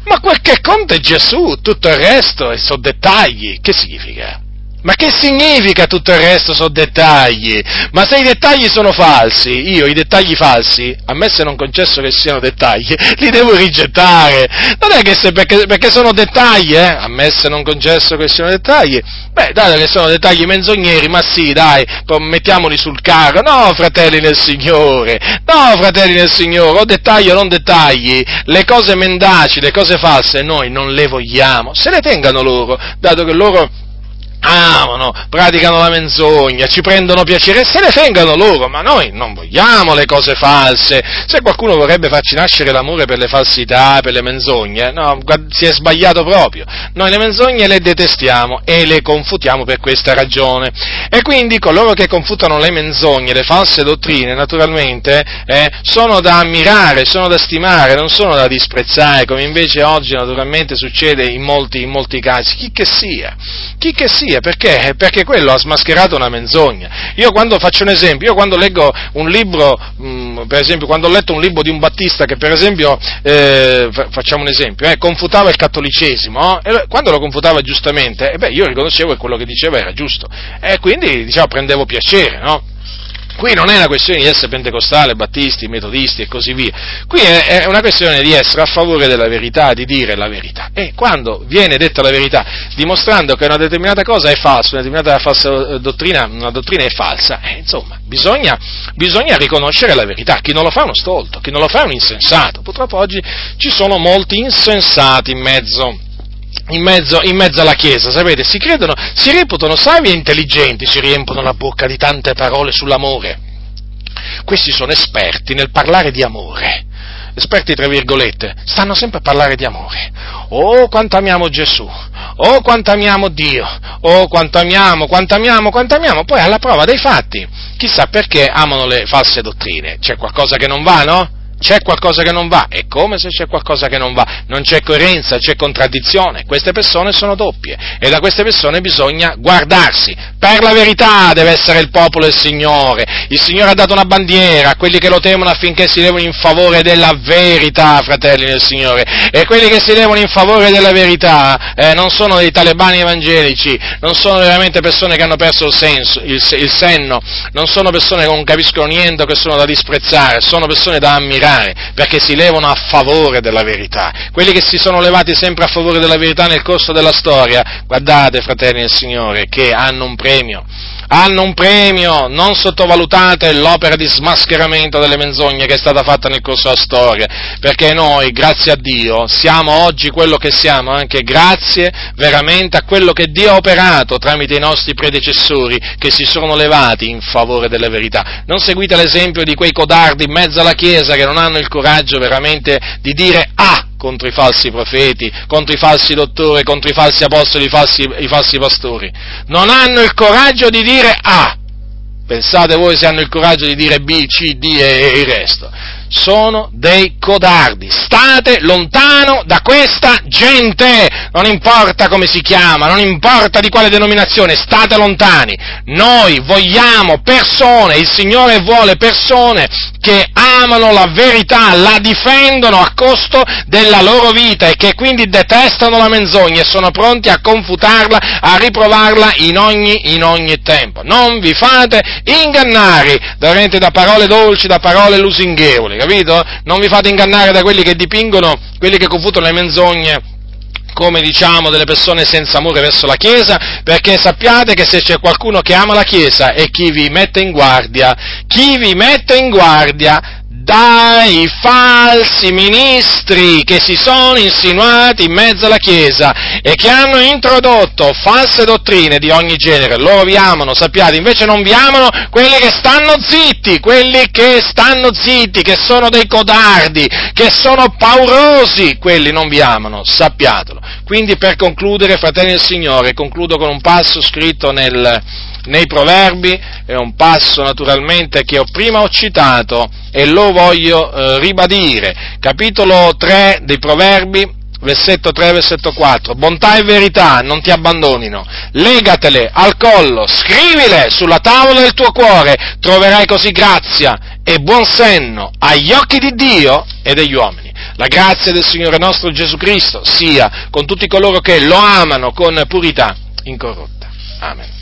ma quel che conta è Gesù, tutto il resto sono dettagli. Che significa? Ma che significa tutto il resto sono dettagli? Ma se i dettagli sono falsi, io i dettagli falsi, a me se non concesso che siano dettagli, [laughs] li devo rigettare. Non è che se perché, perché sono dettagli, eh? A me se non concesso che siano dettagli, beh, dai che sono dettagli menzogneri, ma sì, dai, mettiamoli sul carro. No, fratelli nel Signore, no, fratelli nel Signore, o dettagli o non dettagli, le cose mendaci, le cose false, noi non le vogliamo. Se le tengano loro, dato che loro amano, praticano la menzogna, ci prendono piacere e se ne tengano loro, ma noi non vogliamo le cose false. Se qualcuno vorrebbe farci nascere l'amore per le falsità, per le menzogne, no, si è sbagliato proprio. Noi le menzogne le detestiamo e le confutiamo per questa ragione. E quindi coloro che confutano le menzogne, le false dottrine, naturalmente, eh, sono da ammirare, sono da stimare, non sono da disprezzare, come invece oggi naturalmente succede in molti, in molti casi, chi che sia, chi che sia sia, perché? Perché quello ha smascherato una menzogna. Io quando faccio un esempio, io quando leggo un libro, mh, mm, per esempio, quando ho letto un libro di un battista che per esempio, eh, facciamo un esempio, eh, confutava il cattolicesimo, eh, quando lo confutava giustamente, eh, beh, io riconoscevo che quello che diceva era giusto, e quindi, diciamo, prendevo piacere, no? Qui non è una questione di essere pentecostale, battisti, metodisti e così via. Qui è, una questione di essere a favore della verità, di dire la verità. E quando viene detta la verità, dimostrando che una determinata cosa è falsa, una determinata falsa eh, dottrina, una dottrina è falsa, eh, insomma, bisogna, bisogna, riconoscere la verità. Chi non lo fa è uno stolto, chi non lo fa è un insensato. Purtroppo oggi ci sono molti insensati in mezzo in mezzo, in mezzo, alla Chiesa, sapete, si credono, si reputano savi e intelligenti, si riempiono la bocca di tante parole sull'amore. Questi sono esperti nel parlare di amore, esperti tra virgolette, stanno sempre a parlare di amore. Oh, quanto amiamo Gesù, oh, quanto amiamo Dio, oh, quanto amiamo, quanto amiamo, quanto amiamo, poi alla prova dei fatti, chissà perché amano le false dottrine, c'è qualcosa che non va, no? C'è qualcosa che non va, è come se c'è qualcosa che non va, non c'è coerenza, c'è contraddizione, queste persone sono doppie e da queste persone bisogna guardarsi, per la verità deve essere il popolo del Signore, il Signore ha dato una bandiera a quelli che lo temono affinché si levano in favore della verità, fratelli del Signore, e quelli che si levano in favore della verità eh, non sono dei talebani evangelici, non sono veramente persone che hanno perso il, senso, il, il senno, non sono persone che non capiscono niente, che sono da disprezzare, sono persone da ammirare, pregare, perché si levano a favore della verità. Quelli che si sono levati sempre a favore della verità nel corso della storia, guardate, fratelli del Signore, che hanno un premio hanno un premio, non sottovalutate l'opera di smascheramento delle menzogne che è stata fatta nel corso della storia, perché noi, grazie a Dio, siamo oggi quello che siamo, anche grazie veramente a quello che Dio ha operato tramite i nostri predecessori che si sono levati in favore delle verità. Non seguite l'esempio di quei codardi in mezzo alla Chiesa che non hanno il coraggio veramente di dire ah contro i falsi profeti, contro i falsi dottori, contro i falsi apostoli, i falsi, i falsi pastori. Non hanno il coraggio di dire A. Pensate voi se hanno il coraggio di dire B, C, D e il resto sono dei codardi. State lontano da questa gente, non importa come si chiama, non importa di quale denominazione, state lontani. Noi vogliamo persone, il Signore vuole persone che amano la verità, la difendono a costo della loro vita e che quindi detestano la menzogna e sono pronti a confutarla, a riprovarla in ogni, in ogni tempo. Non vi fate ingannare da parole dolci, da parole lusinghevoli capito? Non vi fate ingannare da quelli che dipingono, quelli che confutano le menzogne come diciamo delle persone senza amore verso la Chiesa, perché sappiate che se c'è qualcuno che ama la Chiesa è chi vi mette in guardia, chi vi mette in guardia dai falsi ministri che si sono insinuati in mezzo alla Chiesa e che hanno introdotto false dottrine di ogni genere. Loro vi amano, sappiate, invece non vi amano quelli che stanno zitti, quelli che stanno zitti, che sono dei codardi, che sono paurosi, quelli non vi amano, sappiatelo. Quindi per concludere, fratelli del Signore, concludo con un passo scritto nel, nei proverbi, è un passo naturalmente che ho prima ho citato e lo voglio eh, ribadire. Capitolo 3 dei proverbi, versetto 3, versetto 4, bontà e verità non ti abbandonino, legatele al collo, scrivile sulla tavola del tuo cuore, troverai così grazia e buon senno agli occhi di Dio e degli uomini. La grazia del Signore nostro Gesù Cristo sia con tutti coloro che lo amano con purità incorrotta. Amen.